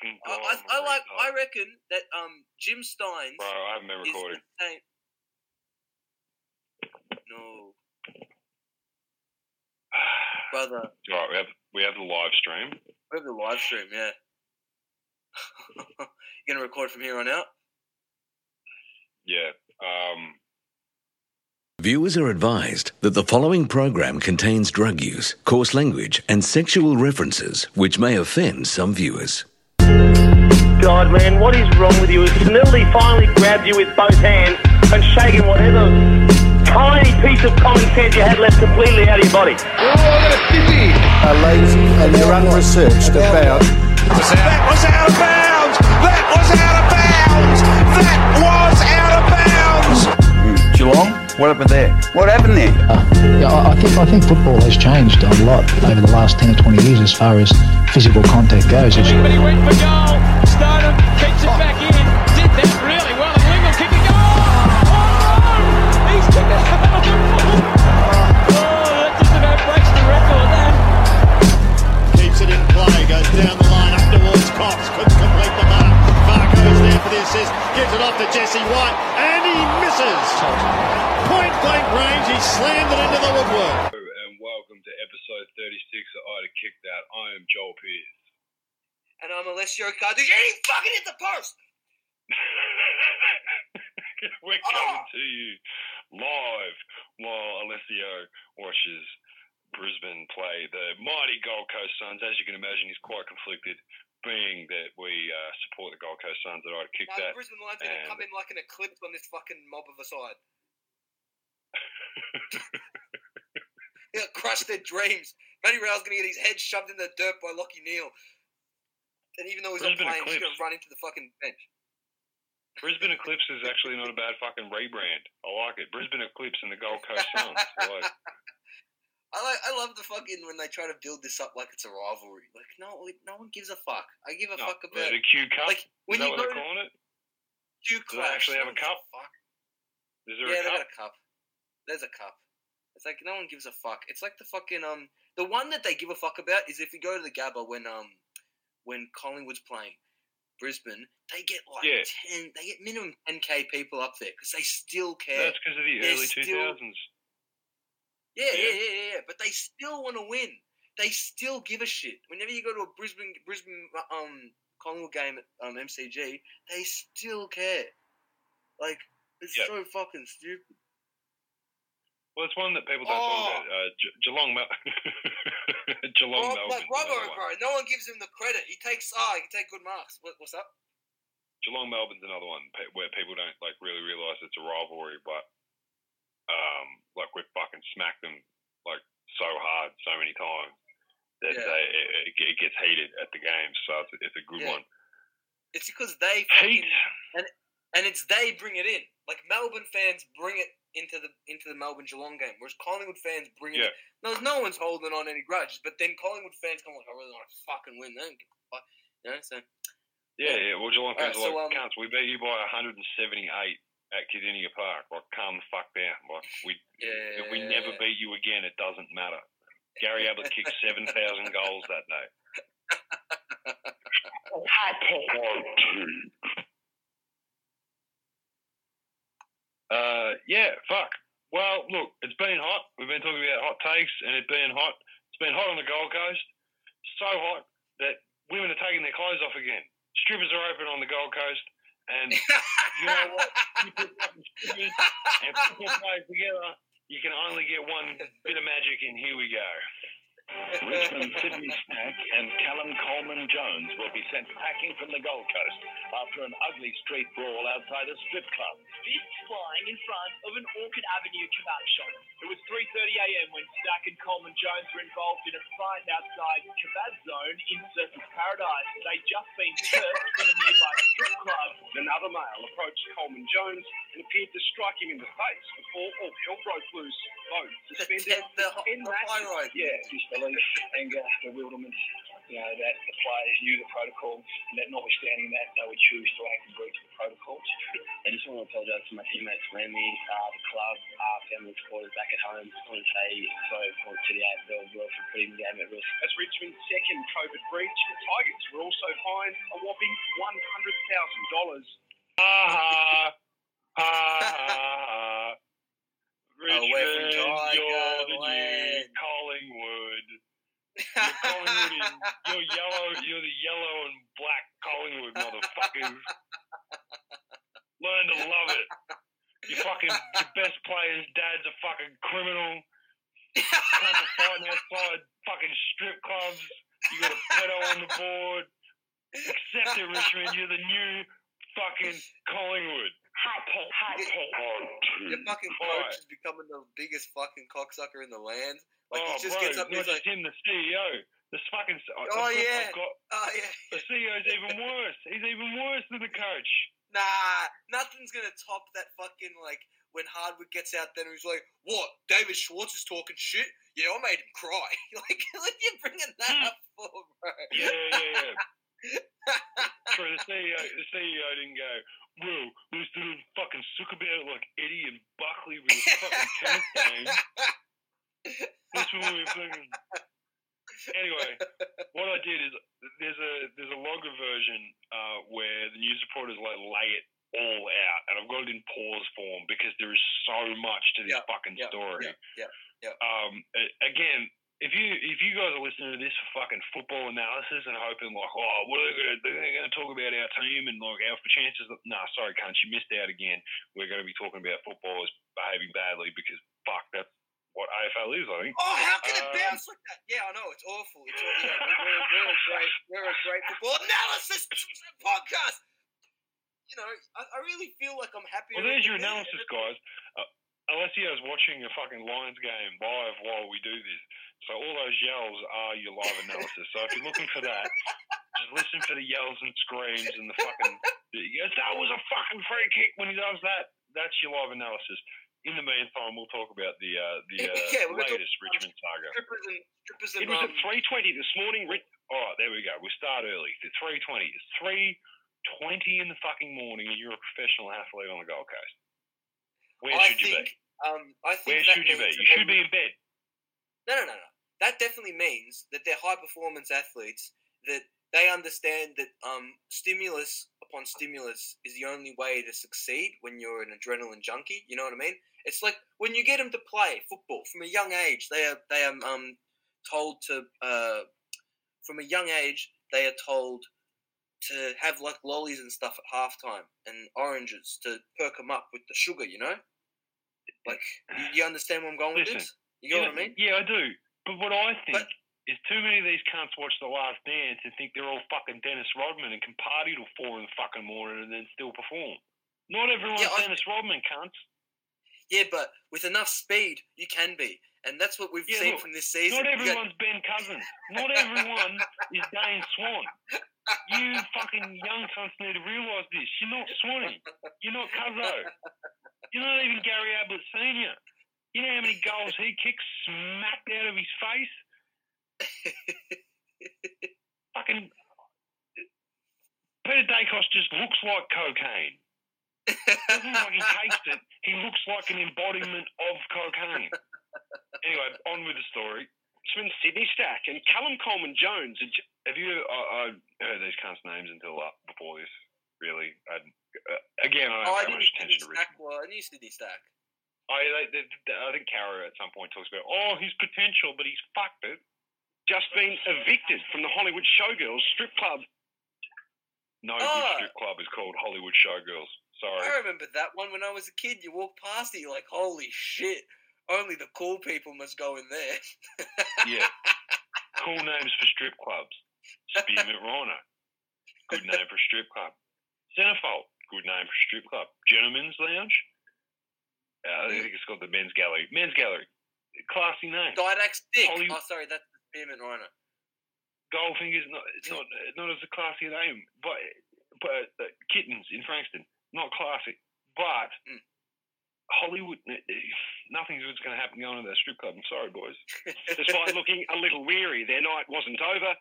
fucking I, god. I, I like. Marino. I reckon that um Jim Steins Bro, I haven't been is recording. the same. No, brother. Right, we have we have the live stream. We have the live stream. Yeah. you gonna record from here on out? Yeah. Um. Viewers are advised that the following program contains drug use, coarse language, and sexual references which may offend some viewers. God, man, what is wrong with you? Snilly finally grabbed you with both hands and shaken whatever tiny piece of common sense you had left completely out of your body. are lazy and you're unresearched about That was out of bounds! That was out of bounds! That was out of bounds! Geelong? What happened there? What happened there? Uh, yeah, I I think I think football has changed a lot over the last ten or twenty years as far as physical contact goes. It's, But he went for goal. Stoneham keeps it back in. Did that really well. And Wingham kicking goal. Oh, he's kicked it out of the ball. Oh, that just about breaks the record. That. Keeps it in play, goes down the line up towards Cox, couldn't complete the mark. Fargo's there for the assist, gives it off to Jesse White, and he misses. Point blank range, he slammed it into the woodwork. And welcome to episode 36 of Ida Kicked Out. I am Joel Pierce. And I'm Alessio Carducci. And he fucking hit the post. We're coming to you live while Alessio watches Brisbane play the mighty Gold Coast Suns. As you can imagine, he's quite conflicted, being that we uh, support the Gold Coast Suns that I'd kick the that. Brisbane Lions are gonna come in like an eclipse on this fucking mob of a side. Gonna crush their dreams. Matty Rowell's gonna get his head shoved in the dirt by Lachie Neale. And even though he's not Brisbane playing, he's Eclipse. gonna run into the fucking bench. Brisbane Eclipse is actually not a bad fucking rebrand. I like it. Brisbane Eclipse and the Gold Coast Suns. I like, I like. I love the fucking when they try to build this up like it's a rivalry. Like no, no one gives a fuck. I give a no, fuck about the Q Cup. like is when that you what go they're to calling it? Q Do they actually have a cup? fuck. Is there Yeah, a they cup? got a cup. There's a cup. It's like no one gives a fuck. It's like the fucking um the one that they give a fuck about is if you go to the Gabba when um when Collingwood's playing Brisbane, they get like Yeah. ten, they get minimum ten k people up there because they still care. That's because of the They're early 2000s. yeah, yeah, yeah. yeah, yeah, yeah. But they still want to win. They still give a shit. Whenever you go to a Brisbane Brisbane um Collingwood game at um MCG, they still care. Like it's Yeah. so fucking stupid. Well, it's one that people don't Oh. talk about. Uh, Ge- Geelong, Mel- Geelong, Rob, Melbourne. like Robbo, bro, no one gives him the credit. He takes ah, he can take good marks. What, what's up? Geelong, Melbourne's another one pe- where people don't like really realise it's a rivalry, but um, like we've fucking smacked them like so hard so many times that Yeah. they, it, it gets heated at the games. So it's, it's a good Yeah. one. It's because they Heat. and and it's they bring it in. Like Melbourne fans bring it into the into the Melbourne Geelong game, whereas Collingwood fans bring it. No, no one's holding on any grudges, but then Collingwood fans come like, I really want to fucking win. They don't give a fuck. You know, so Yeah, yeah. Well, Geelong Alright, fans are so, like, um, cunts, we beat you by 178 at Kardinia Park. Like, calm the fuck down. Like, we yeah. if we never beat you again, it doesn't matter. Gary Ablett kicked 7,000 goals that day. Uh, yeah, fuck. Well, look, it's been hot. We've been talking about hot takes, and it's been hot. It's been hot on the Gold Coast. So hot that women are taking their clothes off again. Strippers are open on the Gold Coast, and you know what? You put strippers and football players together, you can only get one bit of magic, and here we go. Richmond Sydney Stack and Callum Coleman Jones will be sent packing from the Gold Coast after an ugly street brawl outside a strip club. Fists flying in front of an Orchid Avenue kebab shop. It was 3.30am when Stack and Coleman Jones were involved in a fight outside Kebab Zone in Surfers Paradise. They'd just been surfed from a nearby strip club. Another male approached Coleman Jones and appeared to strike him in the face before all hell broke loose. Both the, suspended the, the, in the matches. high rise. Yeah, anger, bewilderment. you know, that the players knew the protocols, and that notwithstanding that, they would choose to act in breach of the protocols. I just want to apologise to my teammates around me, uh, the club, our family supporters back at home. I want to say sorry for, to the AFL as well for putting the game at risk. As Richmond's second COVID breach, the Tigers were also fined a whopping $100,000. Ha ha. Ha ha. Richmond, Away from Tiger you're the new. Collingwood. You're Collingwood in, you're yellow, you're the yellow and black Collingwood motherfuckers. Learn to love it. You fucking, your best player's dad's a fucking criminal. Fighting outside fucking strip clubs. You got a pedo on the board. Accept it, Richmond. You're the new fucking Collingwood. Hot take, hot take. Your fucking coach is becoming the biggest fucking cocksucker in the land. Like oh, he just bro, gets up and he's just like, him, the CEO. The fucking. I- Oh, I've yeah. Got, oh yeah, the CEO's even worse. He's even worse than the coach. nah, nothing's gonna top that fucking like when Hardwick gets out there and he's like, what? David Schwarz is talking shit. Yeah, I made him cry. like, like you're bringing that hmm. up for, bro. Yeah, yeah, yeah. True. The CEO, the CEO didn't go. We still didn't fucking suck about like Eddie and Buckley with a fucking tennis game. That's what we were thinking. Anyway, what I did is there's a there's a longer version uh, where the news reporters like lay it all out, and I've got it in pause form because there is so much to this Yeah, fucking yeah, story. Yeah, yeah. Um, again, if you if you guys are listening to this for fucking football analysis and hoping like, oh, what are they gonna? They're gonna talk about our team and like our chances. Of, nah, sorry, cunt, you missed out again. We're gonna be talking about footballers behaving badly because fuck, that's what AFL is. I think. Oh, how can it Um, bounce like that? Yeah, I know it's awful. It's all, yeah, we're, we're, we're a great, we're a great football analysis podcast. You know, I, I really feel like I'm happy. Well, there's your analysis, guys. Uh, Alessio's watching a fucking Lions game live while we do this. So all those yells are your live analysis. So if you're looking for that, just listen for the yells and screams and the fucking. Yes, that was a fucking free kick when he does that. That's your live analysis. In the meantime, we'll talk about the uh, the uh, Yeah, latest Richmond saga. Strippers and strippers and It was um, at three twenty this morning. All right, there we go. We start early. It's three twenty. It's three twenty in the fucking morning, and you're a professional athlete on the Gold Coast. Where I should you think, be? Um, I think Where should you be? You should be in bed. No, no, no, no. That definitely means that they're high performance athletes. That they understand that um, stimulus upon stimulus is the only way to succeed when you're an adrenaline junkie. You know what I mean? It's like when you get them to play football from a young age. They are they are um, told to uh, from a young age they are told to have like lollies and stuff at halftime and oranges to perk them up with the sugar. You know, like you, you understand where I'm going with this? You get yeah, what I mean? Yeah, I do. But what I think is too many of these cunts watch The Last Dance and think they're all fucking Dennis Rodman and can party till four in the fucking morning and then still perform. Not everyone's Yeah, I- Dennis Rodman, cunts. Yeah, but with enough speed, you can be, and that's what we've Yeah, seen look, from this season. Not You got- everyone's Ben Cousins. Not everyone is Dane Swan. You fucking young cunts need to realise this. You're not Swanee. You're not Cuzzo. You're not even Gary Ablett Senior. You know how many goals he kicks smacked out of his face? fucking Peter Daicos just looks like cocaine. Doesn't like he it. He looks like an embodiment of cocaine. Anyway, on with the story. Richmond Sydney Stack and Callum Coleman Jones. Have you? I, I heard these cunts' names until uh, before this. Really, I, uh, again, I don't Oh, pay knew much Sydney attention to Stack. Well, I knew Sydney Stack. I, they, they, they- I think Caro at some point talks about, oh, his potential, but he's fucked it. Just been evicted from the Hollywood Showgirls strip club. No Oh. strip club is called Hollywood Showgirls. Sorry. I remember that one when I was a kid. You walk past it, you're like, holy shit. Only the cool people must go in there. Yeah. cool names for strip clubs. Spearmint Rhino. Good name for a strip club. Centerfold. Good name for a strip club. Gentlemen's Lounge. Uh, I think it's called the Men's Gallery. Men's Gallery. Classy name. Didax Dick. Hollywood- Oh, sorry, that's the Spearmint Rhino. Goldfinger's not it's not not as a classy name, but but uh, kittens in Frankston not classy, but Mm. Hollywood nothing good's going to happen going to that strip club. I'm sorry, boys. Despite looking a little weary, their night wasn't over.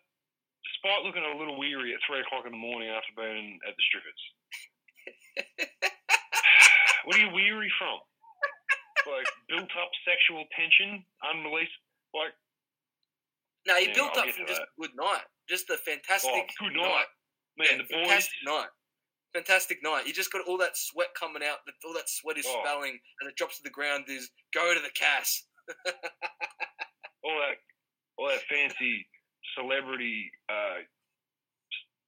despite looking a little weary at three o'clock in the morning after being at the strippers. what are you weary from? Like built up sexual tension, unreleased. Like No, you Yeah, built I'll up from just that. a good night. Just a oh, fantastic oh, good night, man. Yeah, the boys. fantastic night. Fantastic night. You just got all that sweat coming out. That all that sweat is Oh. spelling, and it drops to the ground. Is go to the Cass. all that, all that fancy celebrity uh,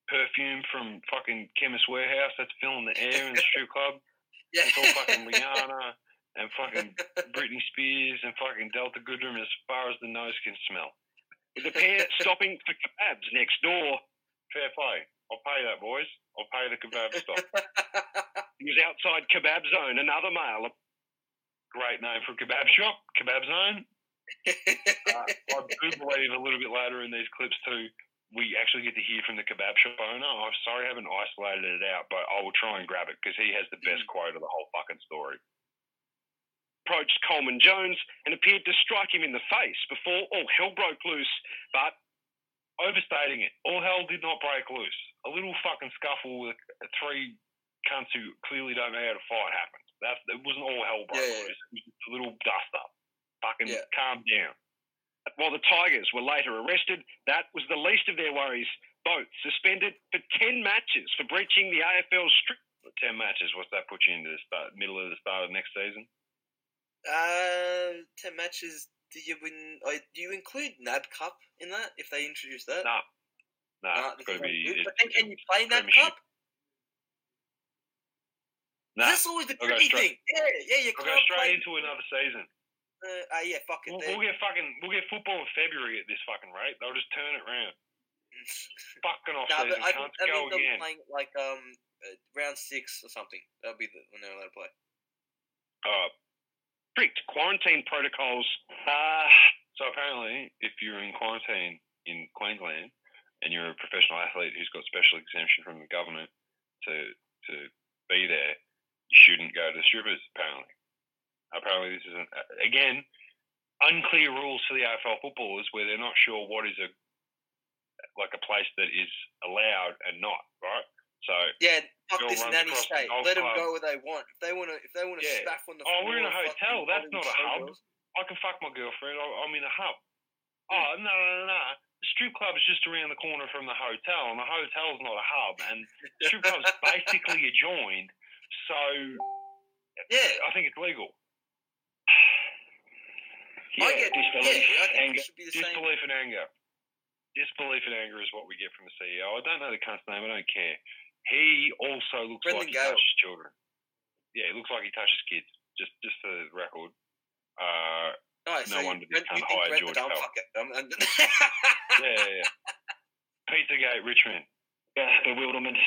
perfume from fucking Chemist Warehouse that's filling the air in the strip club. Yeah. It's all fucking Rihanna and fucking Britney Spears and fucking Delta Goodrem as far as the nose can smell. With the pair stopping for kebabs next door. Fair play. I'll pay that, boys. I'll pay the kebab stop. He was outside Kebab Zone, another male. Great name for a kebab shop, Kebab Zone. Uh, I do believe a little bit later in these clips too, we actually get to hear from the kebab shop owner. I'm sorry I haven't isolated it out, but I will try and grab it because he has the best quote of the whole fucking story. Approached Coleman Jones and appeared to strike him in the face before all hell broke loose. But Overstating it, all hell did not break loose. A little fucking scuffle with three cunts who clearly don't know how to fight happened. That it wasn't all hell broke Yeah, yeah. loose. It was just a little dust up. Fucking Yeah. calm down. while the Tigers were later arrested, that was the least of their worries. Both suspended for 10 matches for breaching the AFL strict. Ten matches. What's that put you into the start, middle of the start of next season? Uh, ten matches. Do you win? Uh, do you include NAB Cup in that if they introduce that? Nah, nah. Nah, it's got to be. It's, But then can you play NAB Cup? nah, That's always the tricky thing. Yeah, yeah, you can't go straight play. into another season. Uh, uh, yeah, fuck it. We'll, we'll get fucking. We'll get football in February at this fucking rate. They'll just turn it round. Fucking off Nah, season. I Can't go think they'll be again. playing like um uh, round six or something. That'll be the, when they're allowed to play. Uh, Strict quarantine protocols. Uh, so apparently, if you're in quarantine in Queensland and you're a professional athlete who's got special exemption from the government to to be there, you shouldn't go to strippers. Apparently, apparently this is an, again unclear rules for the AFL footballers where they're not sure what is a like a place that is allowed and not right. So Yeah, fuck this nanny state. Let them go where they want. If they want to, if they want to Yeah. spaff on the Oh, we're in a hotel. That's not a hub. showgirls. I can fuck my girlfriend. I- I'm in a hub. Oh no no no no! The strip club is just around the corner from the hotel, and the hotel's not a hub, and the strip club's basically adjoined. So Yeah, I think it's legal. I get. disbelief, Yeah, anger, it should be the same. disbelief and anger. Disbelief and anger is what we get from the CEO. I don't know the cunt's name. I don't care. He also looks Brendan like he Gale. touches children. Yeah, he looks like he touches kids. Just, just for the record. Uh, Nice. no so wonder you, this you cunt think hired George Pell. fucker. I'm- I'm- yeah, yeah, yeah. Pizzagate, Richmond. Uh, bewilderment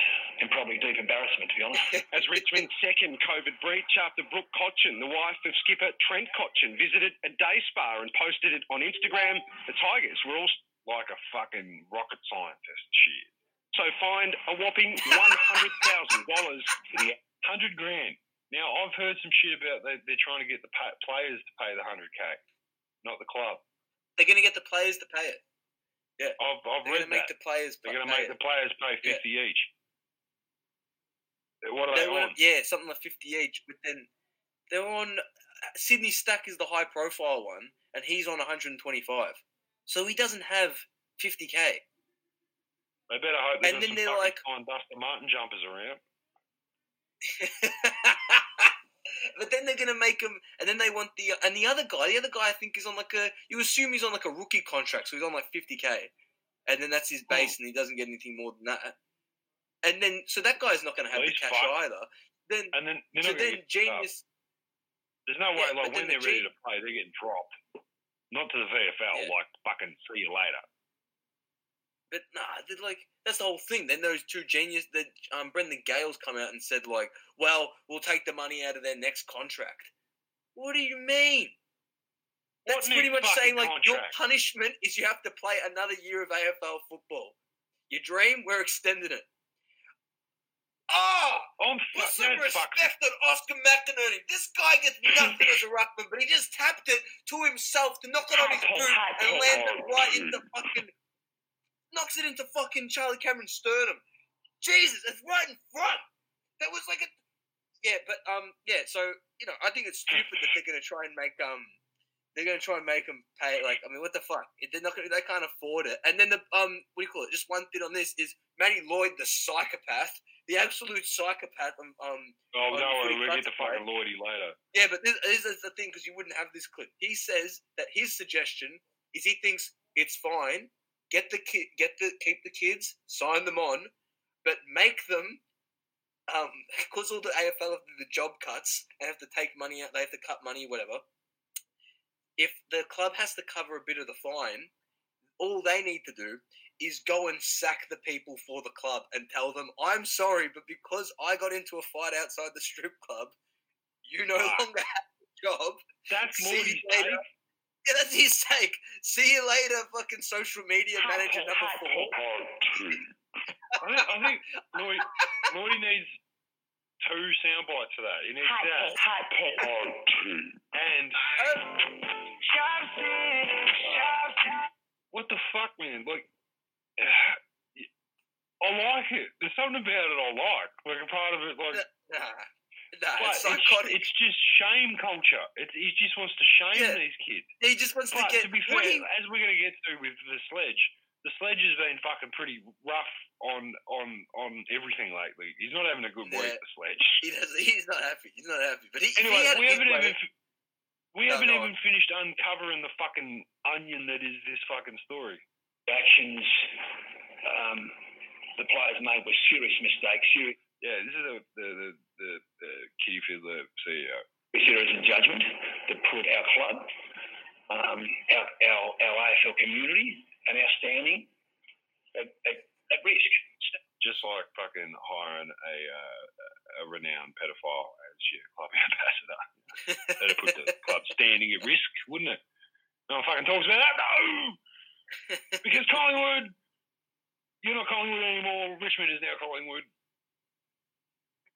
and probably deep embarrassment, to be honest. As Richmond's second COVID breach after Brooke Cotchin, the wife of skipper Trent Cotchin, visited a day spa and posted it on Instagram. The Tigers were all Like a fucking rocket scientist. Shit. So fined a whopping $100,000. for the Hundred grand. Now I've heard some shit about they, they're trying to get the pa- players to pay the hundred k, not the club. They're gonna get the players to pay it. Yeah, I've, I've they're read gonna make the players. they're going to make it. the players pay Yeah. fifty each. What are They they, on? yeah, something like fifty each. But then they're on. Uh, Sydney Stack is the high profile one, and he's on one hundred and twenty five. So he doesn't have fifty k. They better hope they've And then some they're like- fine Dustin Martin jumpers around. but then they're gonna make him, and then they want the and the other guy. The other guy I think is on like a. You assume he's on like a rookie contract, so he's on like fifty k, and then that's his Hmm. base, and he doesn't get anything more than that. And then so that guy's not gonna have Well, the cash either. Then And then so then genius. There's no way, Yeah, like when they're the ready G- to play, they're getting dropped. Not to the VFL, Yeah. like fucking see you later. But nah, like that's the whole thing. Then those two genius, that um, Brendan Gale's come out and said like, "Well, we'll take the money out of their next contract." What do you mean? What That's pretty much saying like your punishment is you have to play another year of AFL football. Your dream, we're extending it. Ah, I'm put some respect on Oscar McInerney. This guy gets nothing as a ruckman, but he just tapped it to himself to knock it on his boot and land it right in the fucking. Knocks it into fucking Charlie Cameron's sternum. Jesus, it's right in front. That was like a yeah, but um yeah. So you know, I think it's stupid that they're gonna try and make um they're gonna try and make them pay. Like, I mean, what the fuck? They're not gonna. They can't afford it. And then the um, what do you call it? Just one thing on this is Matty Lloyd, the psychopath, the absolute psychopath. Um, um Oh, no we'll get to fucking Lloydie later. Yeah, but this, this is the thing because you wouldn't have this clip. He says that his suggestion is he thinks it's fine. Get the kid, get the keep the kids, sign them on, but make them um because all the AFL have the job cuts and have to take money out. They have to cut money, whatever. If the club has to cover a bit of the fine, all they need to do is go and sack the people for the club and tell them, "I'm sorry, but because I got into a fight outside the strip club, you no Ah. longer have a job." That's See Lloydie's you later. take. Yeah, that's his take. See you later, fucking social media manager number four. I think, I think Lloyd, Lloydie needs two sound bites for that. He needs that. hot take. And what the fuck, man? Like, I like it. There's something about it I like. Like a part of it, like. Nah, nah, but it's psychotic. It's, just shame culture. It's, he just wants to shame Yeah. these kids. He just wants but to get. to be fair, he- as we're going to get to with the sledge, the sledge has been fucking pretty rough on on on everything lately. He's not having a good week. Yeah. The sledge. he does, he's not happy. He's not happy. But he, if he Anyway, we haven't even we No, haven't go even finished uncovering the fucking onion that is this fucking story. The actions um, the players made were serious mistakes, serious, Yeah, this is the the the, the, the Kitty Fiddler CEO. serious in judgment that put our club, um, our, our, our AFL community, and our standing at, at, at risk. Just like fucking hiring a uh, a renowned pedophile as your club ambassador. That'd put the club standing at risk, wouldn't it? No one fucking talks about that. No, because Collingwood, you're not Collingwood anymore. Richmond is now Collingwood.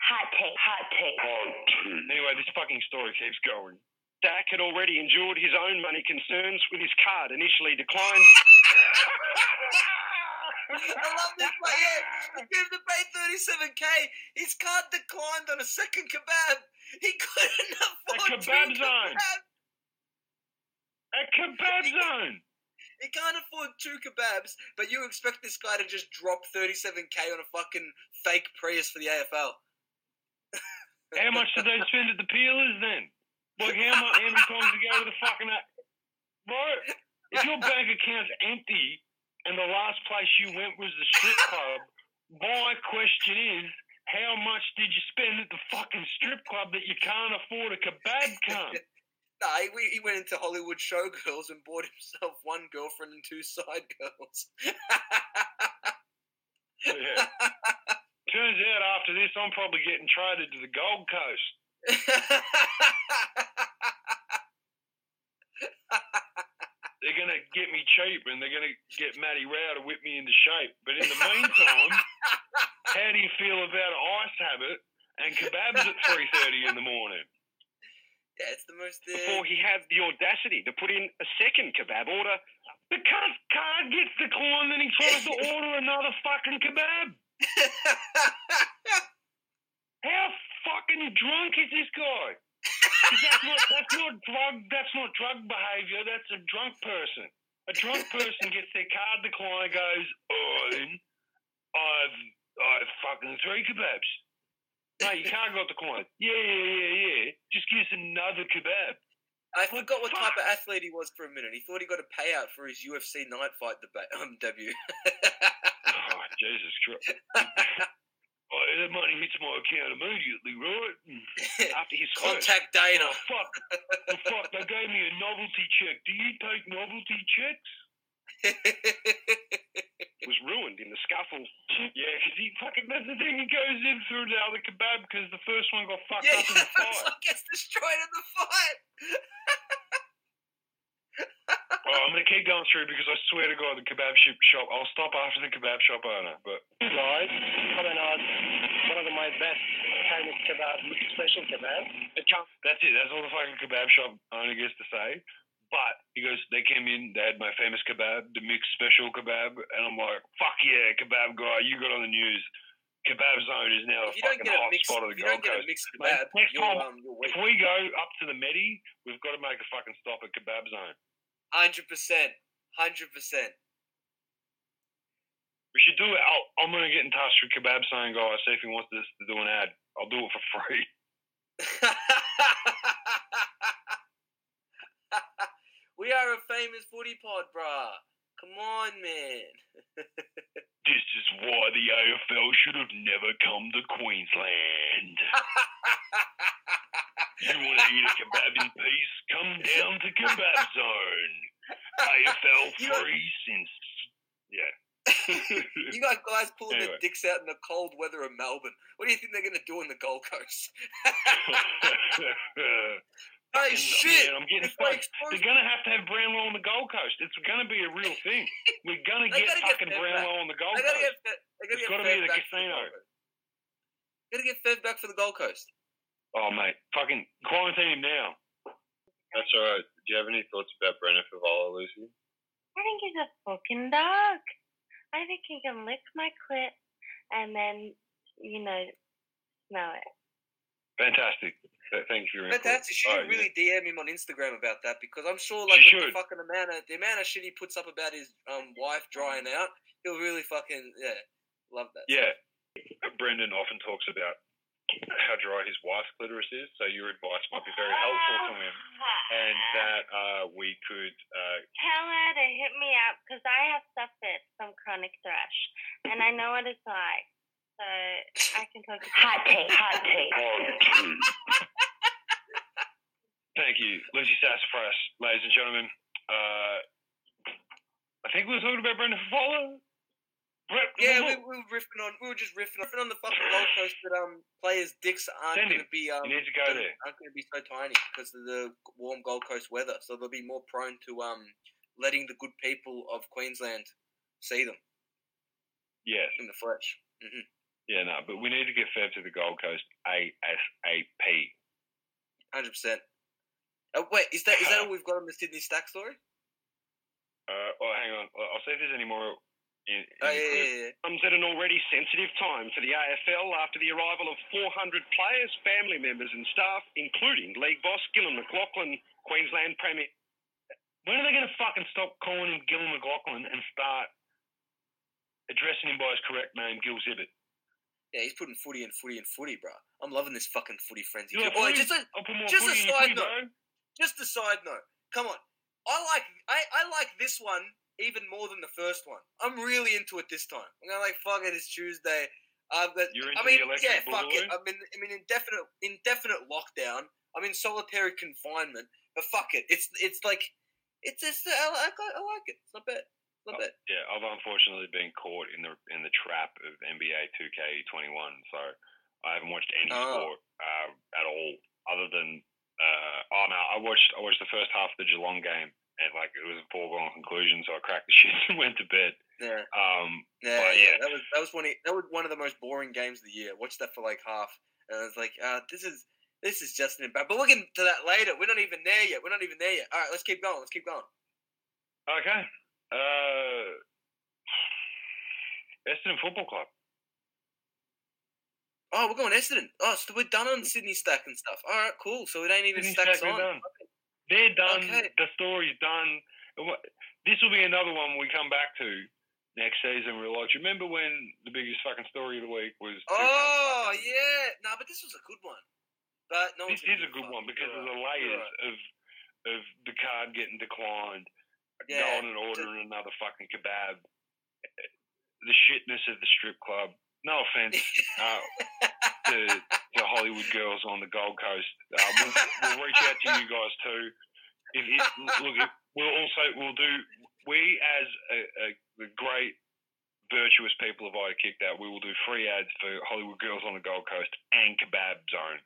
Hot take. Hot take. Anyway, this fucking story keeps going. Dak had already endured his own money concerns with his card initially declined. I love this play. Yeah, he gave to pay 37k. His card declined on a second kebab. He couldn't afford kebab two zone. kebabs. A kebab zone. He can't afford two kebabs, but you expect this guy to just drop 37k on a fucking fake Prius for the AFL. How much did they spend at the peelers then? Like how much? How many times you go to the fucking? Bro, if your bank account's empty and the last place you went was the strip club, my question is, how much did you spend at the fucking strip club that you can't afford a kebab cunt? Nah, he, he went into Hollywood showgirls and bought himself one girlfriend and two side girls. Yeah. Turns out after this, I'm probably getting traded to the Gold Coast. they're going to get me cheap and they're going to get Matty Rowell to whip me into shape. But in the meantime, how do you feel about an ice habit and kebabs at 3.30 in the morning? Yeah, it's the most. Uh, Before he had the audacity to put in a second kebab order, The cunt card gets declined and he tries to order another fucking kebab. How fucking drunk is this guy? That's not, that's not drug. That's not drug behaviour. That's a drunk person. A drunk person gets their card declined, goes, "Oh, I've I've fucking three kebabs." No, your card got declined. Yeah, yeah, yeah, yeah. Just give us another kebab. I forgot what type of athlete he was for a minute. He thought he got a payout for his UFC night fight debate, um, debut. Jesus Christ. oh, that money hits my account immediately, right? after his Contact Dana. Oh, fuck. Oh, fuck, they gave me a novelty check. Do you take novelty checks? was ruined in the scuffle. Yeah, because he fucking, that's the thing, he goes in through the other kebab because the first one got fucked yeah, up in the fight. gets destroyed in the fight. Oh, I'm going to keep going through because I swear to God, the kebab shop, shop I'll stop after the kebab shop owner, but. Guys, coming out one of my best Chinese kebab, special kebab. That's it. That's all the fucking kebab shop owner gets to say. But He goes, they came in, they had my famous kebab, the mixed special kebab, and I'm like, fuck yeah, kebab guy, you got on the news. Kebab zone is now the If you don't fucking get a hot mixed, spot of the you don't Gold get a Coast. mixed Mate, next time, um, if we go up to the Medi, we've got to make a fucking stop at Kebab Zone. Hundred percent, hundred percent. We should do it. I'll, I'm going to get in touch with Kebab Zone guy, see if he wants us to do an ad. I'll do it for free. we are a famous footy pod, bruh. Come on, man. This is why the AFL should have never come to Queensland. you want to eat a kebab in peace? Come down to Kebab Zone. AFL free since. Yeah. you got guys pulling Anyway. their dicks out in the cold weather of Melbourne. What do you think they're gonna do on the Gold Coast? Hey, shit! Man, I'm getting fucked. They're gonna have to have Brownlow on the Gold Coast. It's gonna be a real thing. We're get gotta get fucking Brownlow on the Gold Coast. get, they gotta gotta be the casino. Coast. Gotta get fed back for the Gold Coast. Oh mate, fucking quarantine him now. That's all right. Do you have any thoughts about Brendan Fevola, Lucy? I think he's a fucking dog. I think he can lick my clit and then, you know, smell it. Fantastic. Thank you for your. Fantastic. She All should right, really DM him on Instagram about that because I'm sure, like, the fucking amount of the amount of shit he puts up about his um wife drying out, he'll really fucking yeah love that. Yeah. Brendan often talks about how dry his wife's clitoris is, so your advice might be very helpful to him, and that uh, we could. Uh, Tell her to hit me up because I have suffered from chronic thrush and I know what it's like. So I can talk Hot take, hot take. thank you, Lucy Sassafras, ladies and gentlemen. Uh, I think we were talking about Brendan Fevola. Yeah, we, we were riffing on. We were just riffing, riffing on the fucking Gold Coast that um players' dicks aren't going to be um You need to go there. aren't going to be so tiny because of the warm Gold Coast weather. So they'll be more prone to um letting the good people of Queensland see them Yes. in the flesh. hmm Yeah, no, but we need to get Fev to the Gold Coast ASAP. Hundred percent. Oh, wait, is that is that all we've got on the Sydney Stack story? Uh, oh, hang on. I'll see if there's any more. In, in Oh yeah, yeah, yeah. Comes at an already sensitive time for the AFL after the arrival of 400 players, family members, and staff, including league boss Gillon McLachlan, Queensland Premier. When are they going to fucking stop calling him Gil McLachlan and start addressing him by his correct name, Gil Zibbit? Yeah, he's putting footy and footy and footy, bro. I'm loving this fucking footy frenzy. You Oh, footy? just a, I'll put more just a footy in side footy, note. bro. Just a side note. Come on. I like I, I like this one even more than the first one. I'm really into it this time. I'm to like fuck it, it's Tuesday. I've got You're I into mean the yeah, fuck it. I'm in I'm in indefinite indefinite lockdown. I'm in solitary confinement. But fuck it. It's it's like it's it's I like I like it. It's not bad. Not bad. Yeah, I've unfortunately been caught in the in the trap of NBA 2K21, so I haven't watched any Oh. sport uh, at all, other than uh, oh no, I watched I watched the first half of the Geelong game, and like it was a foregone conclusion, so I cracked the shit and went to bed. Yeah. Um, Yeah, but yeah, that was that was one of, that was one of the most boring games of the year. Watched that for like half, and I was like, uh, this is this is just an bad. But we'll get to that later. We're not even there yet. We're not even there yet. All right, let's keep going. Let's keep going. Okay. Uh, Essendon Football Club. Oh, we're going Essendon. Oh, so we're done on Sydney Stack and stuff. All right, cool. So it ain't even Sydney stacks Stack, on. They're done. Okay. The story's done. This will be another one we come back to next season. We're like, remember when the biggest fucking story of the week was? Oh yeah, no, but this was a good one. But no, this is a good one because You're of the right. Layers right. of of the card getting declined, Yeah, going and ordering another fucking kebab, the shitness of the strip club. No offense uh, to to Hollywood girls on the Gold Coast. Uh, we'll, we'll reach out to you guys too. If, if, look, if we'll also we'll do we as a, a, the great virtuous people of I kicked out. We will do free ads for Hollywood girls on the Gold Coast and Kebab Zone.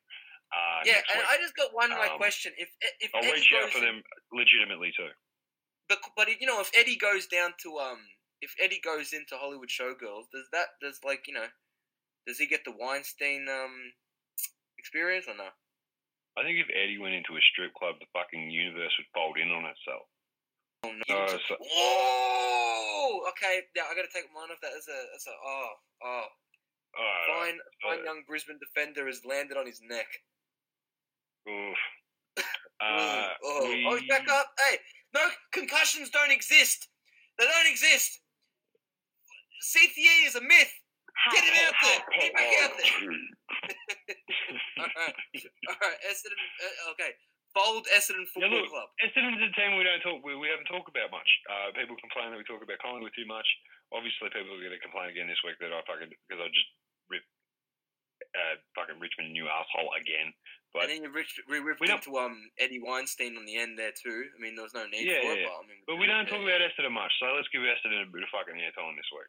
Uh, yeah, and. I just got one like Um, question. If if I'll Eddie reach out for them legitimately too. But but you know, if Eddie goes down to um, if Eddie goes into Hollywood Showgirls, does that does like you know, does he get the Weinstein um experience or no? I think if Eddie went into a strip club, the fucking universe would fold in on itself. Oh, no. Oh, so, Whoa! Okay, now I got to take mine off that. That's a, that's a, oh, oh. alright, Fine, fine uh, young Brisbane defender has landed on his neck. oof. Uh, oh, we, oh, back up. Hey, no, concussions don't exist. They don't exist. CTE is a myth. Get it out there. Get it back out there. all right, all right. Essendon. Uh, okay, fold Essendon Yeah, Football look, Club. Essendon's a team we don't talk. We, we haven't talked about much. Uh, people complain that we talk about Collingwood too much. Obviously, people are going to complain again this week that I fucking because I just rip uh, fucking Richmond a new asshole again. But and then you rich, we ripped we don't- into um Eddie Weinstein on the end there too. I mean, there was no need yeah, for it, yeah, but I mean, but we don't talk about Essendon much. So let's give Essendon a bit of fucking airtime this week.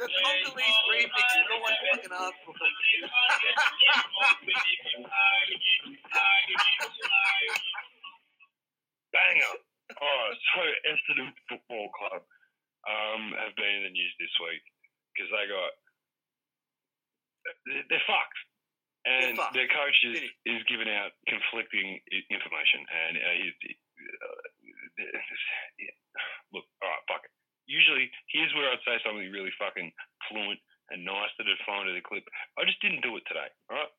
the Congolese remix, no one fucking asked for. Banger. Oh, so Essendon Football Club um, have been in the news this week because they got they're, they're fucked, and fucked. their coach is, is giving out conflicting information. And uh, he's, uh, yeah. look, all right, fuck it. Usually, here's where I'd say something really fucking fluent and nice that would into the clip. I just didn't do it today. Right,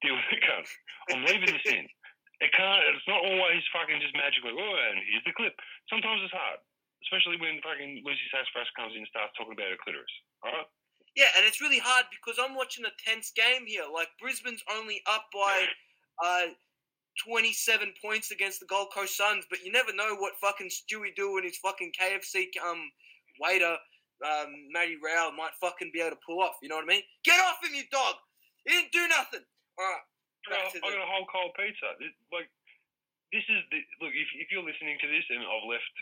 deal with it, cunt. I'm leaving this in. It can't. It's not always fucking just magically. Oh, and here's the clip. Sometimes it's hard, especially when fucking Lucy Sassafras comes in and starts talking about her clitoris. All right. Yeah, and it's really hard because I'm watching a tense game here. Like Brisbane's only up by uh, 27 points against the Gold Coast Suns, but you never know what fucking Stewie Dew and his fucking KFC um waiter um Matty Rowell might fucking be able to pull off. You know what I mean? Get off him, you dog! He didn't do nothing. All right, I got, I got a whole cold pizza. This, like, this is the look. If, if you're listening to this and I've left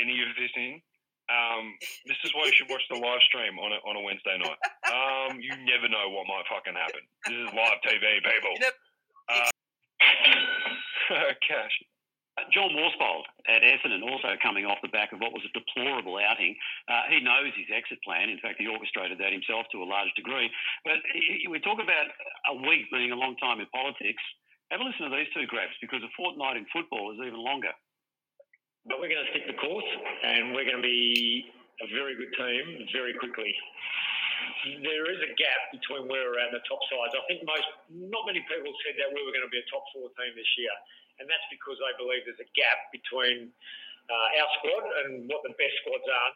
any of this in, um, this is why you should watch the live stream on a, on a Wednesday night. Um, you never know what might fucking happen. This is live TV, people. Uh, cash. John Worsfold at Essendon also coming off the back of what was a deplorable outing. Uh, he knows his exit plan. In fact, he orchestrated that himself to a large degree. But we talk about a week being a long time in politics. Have a listen to these two grabs because a fortnight in football is even longer. But we're going to stick the course, and we're going to be a very good team very quickly. There is a gap between where we're at and the top sides. I think most, not many people said that we were going to be a top four team this year, and that's because they believe there's a gap between uh, our squad and what the best squads are.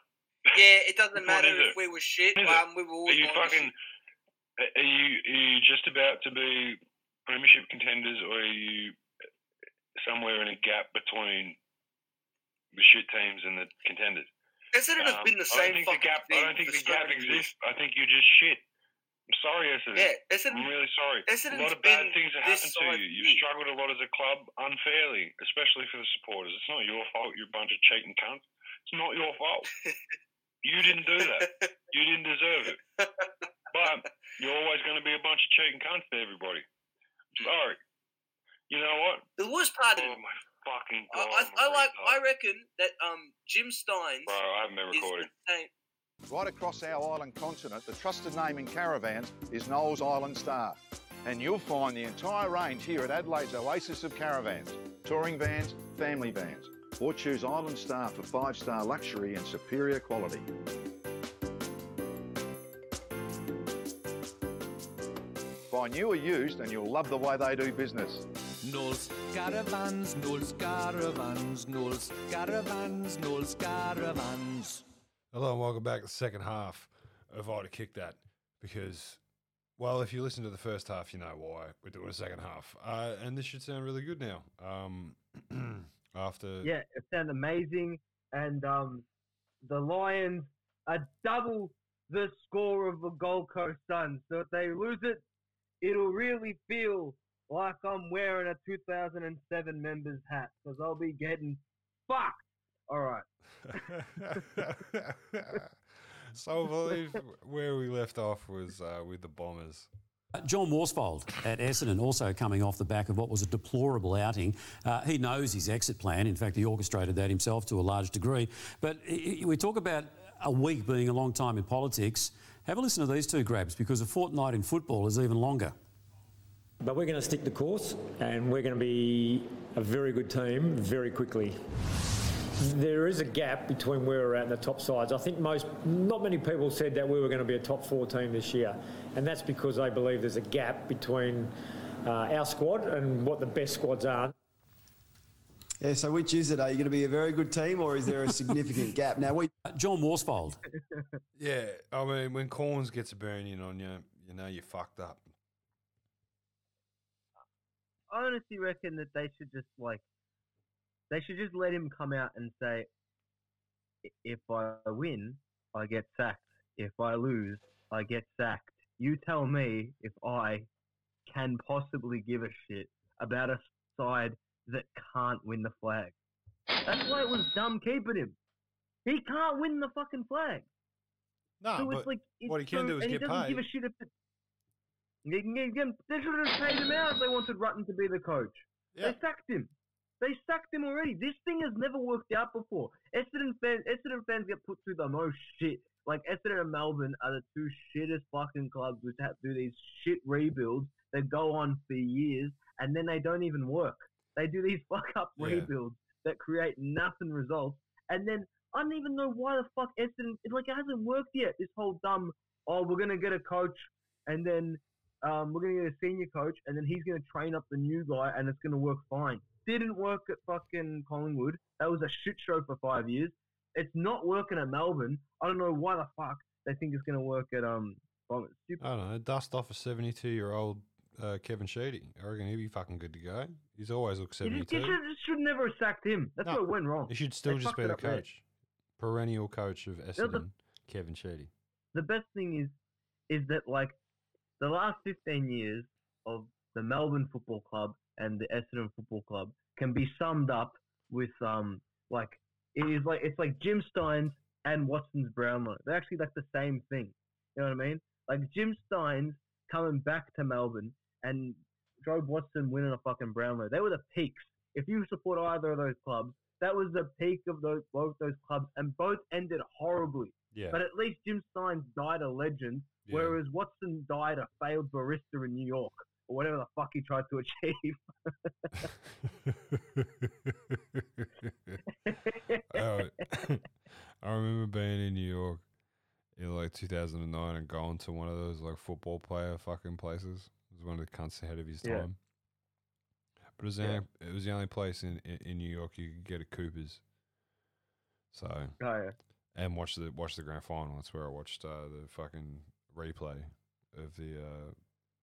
Yeah, it doesn't matter if it? we were shit. It? Um, we were Are you fucking? Are you are you just about to be premiership contenders, or are you somewhere in a gap between the shit teams and the contenders? Essendon have Um, been the I same don't think the gap. I don't think the gap exists. I think you're just shit. I'm sorry, Essendon. Yeah, Essendon- I'm really sorry. a Essendon's lot of bad things have happened to you. You've struggled a lot as a club unfairly, especially for the supporters. It's not your fault. You're a bunch of cheating cunts. It's not your fault. you didn't do that. You didn't deserve it. But you're always going to be a bunch of cheating cunts to everybody. Sorry. You know what? The worst part of Oh it, my fucking I, god! I, I my like. God. I reckon that um Jim Steins Bro, I haven't been recording. Right across our island continent, the trusted name in caravans is Knowles Island Star. And you'll find the entire range here at Adelaide's Oasis of Caravans. Touring vans, family vans. Or choose Island Star for five-star luxury and superior quality. Buy new or used and you'll love the way they do business. Knowles Caravans, Knowles Caravans, Knowles Caravans, Knowles Caravans. Hello and welcome back to the second half of I to Kick That because, well, if you listen to the first half, you know why we're doing a second half. Uh, and this should sound really good now. Um, after Yeah, it sounds amazing. And um, the Lions are double the score of the Gold Coast Suns. So if they lose it, it'll really feel like I'm wearing a 2007 members hat because I'll be getting fucked. All right. so I believe where we left off was uh, with the Bombers. Uh, John Worsfold at Essendon also coming off the back of what was a deplorable outing. Uh, he knows his exit plan. In fact, he orchestrated that himself to a large degree. But i- i- we talk about a week being a long time in politics. Have a listen to these two grabs because a fortnight in football is even longer. But we're going to stick the course and we're going to be a very good team very quickly. There is a gap between where we're at and the top sides. I think most, not many people said that we were going to be a top four team this year, and that's because they believe there's a gap between uh, our squad and what the best squads are. Yeah, so which is it? Are you going to be a very good team or is there a significant gap? Now, we. Uh, John Worsfold. Yeah, I mean, when Cornes gets a burn in on you, you know you're fucked up. I honestly reckon that they should just like they should just let him come out and say, if I win, I get sacked. If I lose, I get sacked. You tell me if I can possibly give a shit about a side that can't win the flag. That's why it was dumb keeping him. He can't win the fucking flag. No, so but it's like it's what he can so- do is and get he doesn't paid. give a shit if it, they, can, they, can, they should have paid him out if they wanted Rutten to be the coach. They sacked him. They sacked him already. This thing has never worked out before. Essendon fans, Essendon fans get put through the most shit. Like Essendon and Melbourne are the two shittest fucking clubs which have to do these shit rebuilds that go on for years and then they don't even work. They do these fuck up Yeah. rebuilds that create nothing results and then I don't even know why the fuck Essendon. It's like it hasn't worked yet. This whole dumb. Oh, we're gonna get a coach, and then um, we're gonna get a senior coach, and then he's gonna train up the new guy, and it's gonna work fine. Didn't work at fucking Collingwood. That was a shit show for five years. It's not working at Melbourne. I don't know why the fuck they think it's gonna work at um. Bombers. Stupid. I don't know. Dust off a 72 year old uh, Kevin Sheedy. I reckon he'd be fucking good to go. He's always looked You, just, 72. you should, should never have sacked him. That's No, it went wrong. He should still They just be the up there. coach. Perennial coach of the- Essendon, Kevin Sheedy. the best thing is is that like the last 15 years of the Melbourne Football Club and the Essendon Football Club can be summed up with um like it is like it's like Jim Stynes and Watson's Brownlow. They're actually like the same thing. You know what I mean? Like Jim Stynes coming back to Melbourne and Jobe Watson winning a fucking Brownlow. They were the peaks. If you support either of those clubs, that was the peak of those both those clubs, and both ended horribly. Yeah. But at least Jim Stynes died a legend, Yeah. whereas Watson died a failed barista in New York or whatever the fuck he tried to achieve. I, remember being in New York in like 2009 and going to one of those like football player fucking places. It was one of the cunts ahead of his Yeah. time. But it was, the Yeah. only, it was the only place in, in, in New York you could get a Cooper's. So oh yeah. and watch the watch the grand final. That's where I watched uh, the fucking replay of the uh,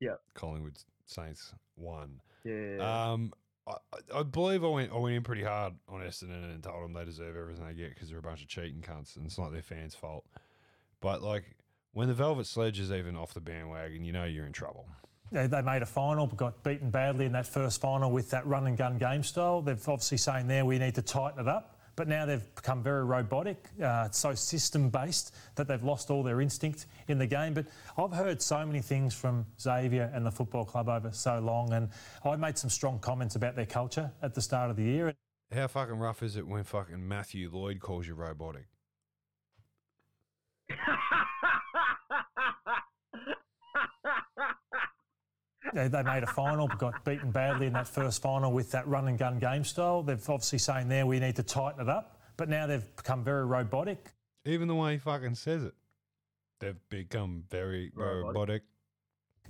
Yeah. Collingwood Saints one. Yeah. Um, I, I- I believe I went I went in pretty hard on Essendon and told them they deserve everything they get because they're a bunch of cheating cunts and it's not their fans' fault. But like when the Velvet Sledge is even off the bandwagon, you know you're in trouble. They, they made a final, but got beaten badly in that first final with that run and gun game style. They've obviously saying there we need to tighten it up, but now they've become very robotic, uh, so system based that they've lost all their instinct in the game. But I've heard so many things from Xavier and the football club over so long, and I made some strong comments about their culture at the start of the year. How fucking rough is it when fucking Matthew Lloyd calls you robotic? They, they made a final, but got beaten badly in that first final with that run and gun game style. They've obviously saying there we need to tighten it up, but now they've become very robotic. Even the way he fucking says it, they've become very robotic.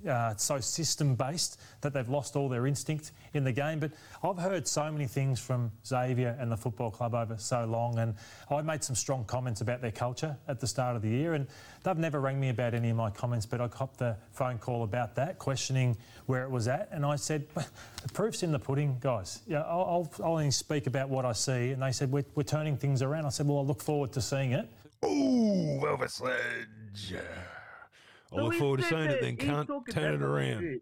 Uh, so system based that they've lost all their instinct in the game. But I've heard so many things from Xavier and the football club over so long, and I made some strong comments about their culture at the start of the year. And they've never rang me about any of my comments, but I copped the phone call about that, questioning where it was at. And I said, the proof's in the pudding, guys. Yeah, I'll, I'll, only speak about what I see. And they said, we're, we're turning things around. I said, well, I look forward to seeing it. Ooh, Velvet Sledge. I look forward to said seeing it, then can't turn it around. shit.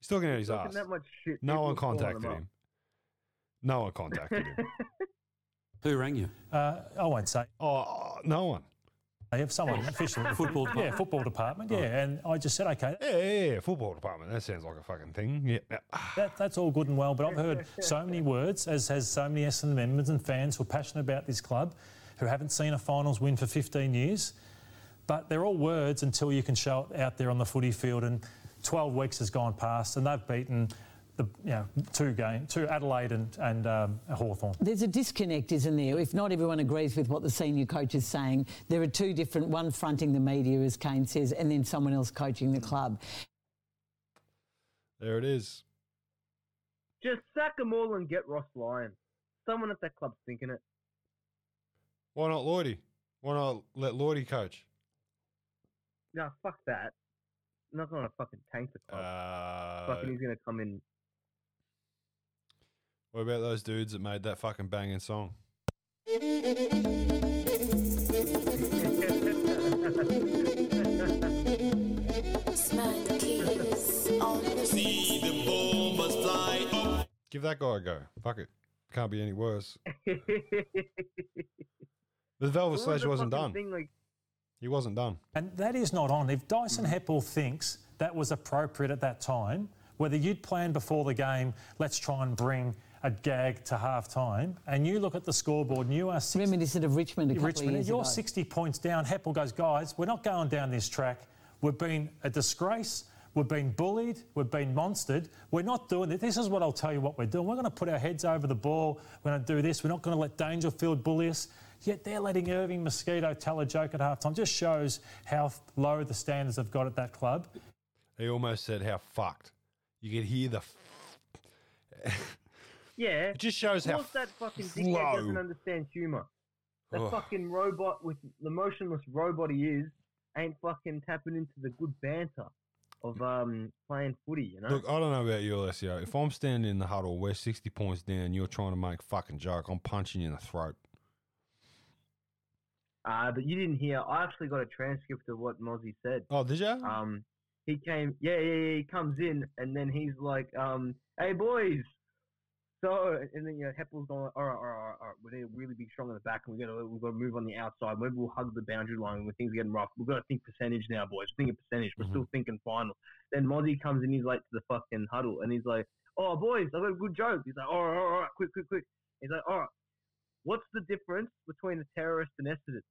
He's talking out his Talking ass. that much shit. No people one are calling contacted up. him. No one contacted him. Who rang you? Uh, I won't say. Oh, no one. They have someone official. Football Yeah, football department. Yeah, and I just said, okay, Yeah, yeah, yeah. Football department. That sounds like a fucking thing. Yeah. yeah. that, that's all good and well, but I've heard so many words, as has so many Essendon members and fans who are passionate about this club, who haven't seen a finals win for 15 years. But they're all words until you can show it out there on the footy field. And 12 weeks has gone past, and they've beaten the you know two game, two Adelaide and and um, Hawthorn. There's a disconnect, isn't there? If not everyone agrees with what the senior coach is saying, there are two different, one fronting the media, as Kane says, and then someone else coaching the club. There it is. Just sack them all and get Ross Lyon. Someone at that club's thinking it. Why not Lloydie? Why not let Lloydie coach? No, fuck that. I'm not gonna fucking tank the club. Uh, fucking, he's gonna come in. What about those dudes that made that fucking banging song? See the bombers fly up. Give that guy a go. Fuck it. Can't be any worse. The Velvet What was Sledge the wasn't done. Thing, like, He wasn't done. And that is not on. If Dyson Mm. Heppel thinks that was appropriate at that time, whether you'd planned before the game, let's try and bring a gag to half time, and you look at the scoreboard and you are six, Reminiscent of Richmond a couple Richmond, of years you're ago. 60 points down. Heppel goes, guys, we're not going down this track. We've been a disgrace. We've been bullied. We've been monstered. We're not doing it. This is what I'll tell you what we're doing. We're going to put our heads over the ball. We're going to do this. We're not going to let Dangerfield bully us. Yet they're letting Irving Mosquito tell a joke at halftime. Just shows how low the standards have got at that club. He almost said how fucked. You could hear the. F- yeah. It just shows how What's that fucking dickhead doesn't understand humour? That Ugh. fucking robot with the motionless robot he is ain't fucking tapping into the good banter of um playing footy. You know. Look, I don't know about you, Alessio. If I'm standing in the huddle, we're 60 points down, you're trying to make fucking joke, I'm punching you in the throat. Uh, but you didn't hear. I actually got a transcript of what Mozzie said. Oh, did you? Um, he came. Yeah, yeah, yeah. He comes in, and then he's like, um, "Hey, boys." So, and then you know, Heppel's going, all right, all right, all right, all right. We need to really be strong in the back, and we got to we got to move on the outside. Maybe we'll hug the boundary line when things are getting rough. We've got to think percentage now, boys. We're percentage. We're still thinking final. Then Mozzie comes in. He's late to the fucking huddle, and he's like, "Oh, boys, I got a good joke." He's like, "All right, all right, all right, quick, quick, quick." He's like, "All right, what's the difference between a terrorist and Essendon?"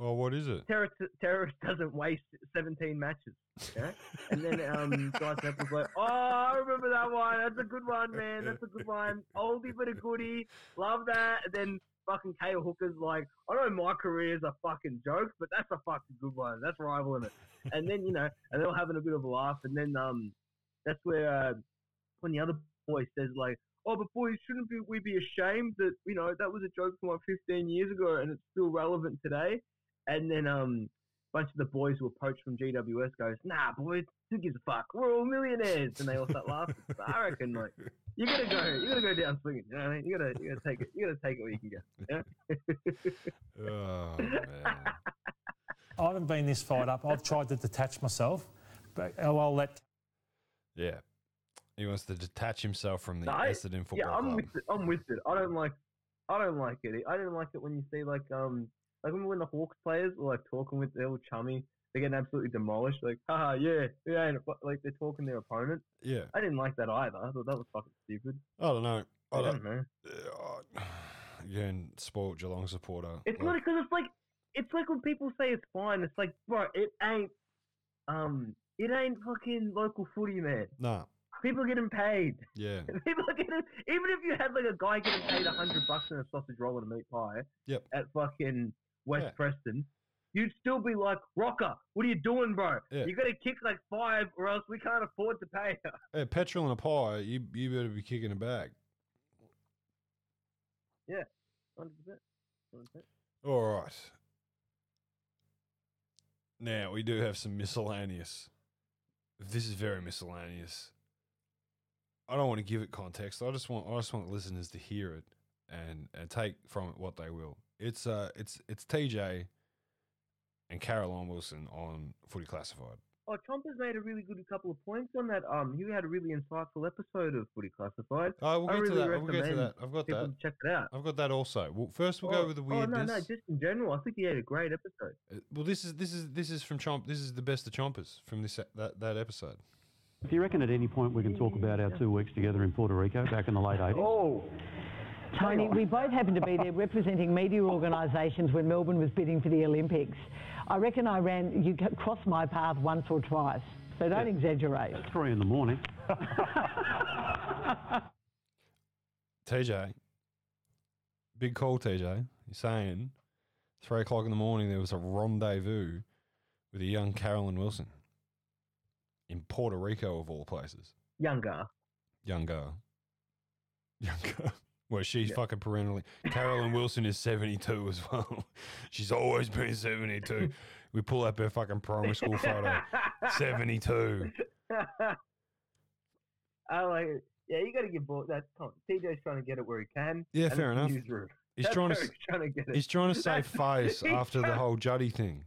Oh, what is it? terrorist, terrorist doesn't waste 17 matches. Okay? and then um, Guy Temple's like, oh, I remember that one. That's a good one, man. That's a good one. Oldie but a goodie. Love that. And then fucking Cale Hooker's like, I know my career is a fucking joke, but that's a fucking good one. That's rivaling it. And then, you know, and they're having a bit of a laugh. And then um, that's where uh, when the other boy says, like, oh, but boys, shouldn't we be ashamed that, you know, that was a joke from like 15 years ago and it's still relevant today? And then um, a bunch of the boys who were poached from GWS goes, nah, boys, who gives a fuck? We're all millionaires. And they all start laughing. So I reckon, like, you gotta go, you gotta go down swinging. You know what I mean? You gotta, you gotta take it, you gotta take it where you can get. Yeah? Oh, man. I haven't been this fired up. I've tried to detach myself, but oh, I'll let Yeah. He wants to detach himself from the No, I- Essendon Football yeah, I'm Club. with it. I'm with it. I don't like, I don't like it. I didn't like it when you see like um, like when when the Hawks players were like talking with their chummy, they're getting absolutely demolished. Like, haha, yeah, yeah, and, like they're talking their opponent. Yeah. I didn't like that either. I thought that was fucking stupid. I don't know. I I don't, know. Again, spoiled Geelong supporter. It's Like, not because it's like it's like when people say it's fine. It's like, bro, it ain't. Um, it ain't fucking local footy, man. Nah. People are getting paid. Yeah. People are getting even if you had like a guy getting paid a hundred bucks in a sausage roll and a meat pie. Yep. At fucking West Yeah. Preston, you'd still be like, Rocker, what are you doing, bro? Yeah. You got to kick like five, or else we can't afford to pay you. Hey, petrol and a pie, you, you better be kicking a bag. Yeah. Hundred percent. All right. Now, we do have some miscellaneous. This is very miscellaneous. I don't want to give it context. I just want I just want listeners to hear it and and take from it what they will. It's uh it's it's TJ and Caroline Wilson on Footy Classified. Oh, has made a really good couple of points on that. Um, he had a really insightful episode of Footy Classified. Oh, we'll I get really to that. We'll get to recommend that. I've got that. Check it out. I've got that also. Well, first we'll oh, go with the weirdness. Oh no, no, just in general, I think he had a great episode. Uh, Well, this is this is this is from Chomp. This is the best of Chompers from this that that episode. Do you reckon at any point we can talk about our two weeks together in Puerto Rico back in the late 80s? Oh. Tony, we both happened to be there representing media organisations when Melbourne was bidding for the Olympics. I reckon I ran, you c- crossed my path once or twice, so don't exaggerate. Three in the morning. TJ, big call, TJ. You're saying three o'clock in the morning there was a rendezvous with a young Caroline Wilson in Puerto Rico of all places. Younger. Younger. Younger. Well, she's Yeah. fucking perennially. Caroline Wilson is 72 as well. She's always been 72. We pull up her fucking primary school photo. 72. I like it. Yeah, you got to get ball. That's. TJ's trying to get it where he can. Yeah, fair enough. newsroom. He's That's trying to he's trying to get it. He's trying to save face after the whole Juddy thing.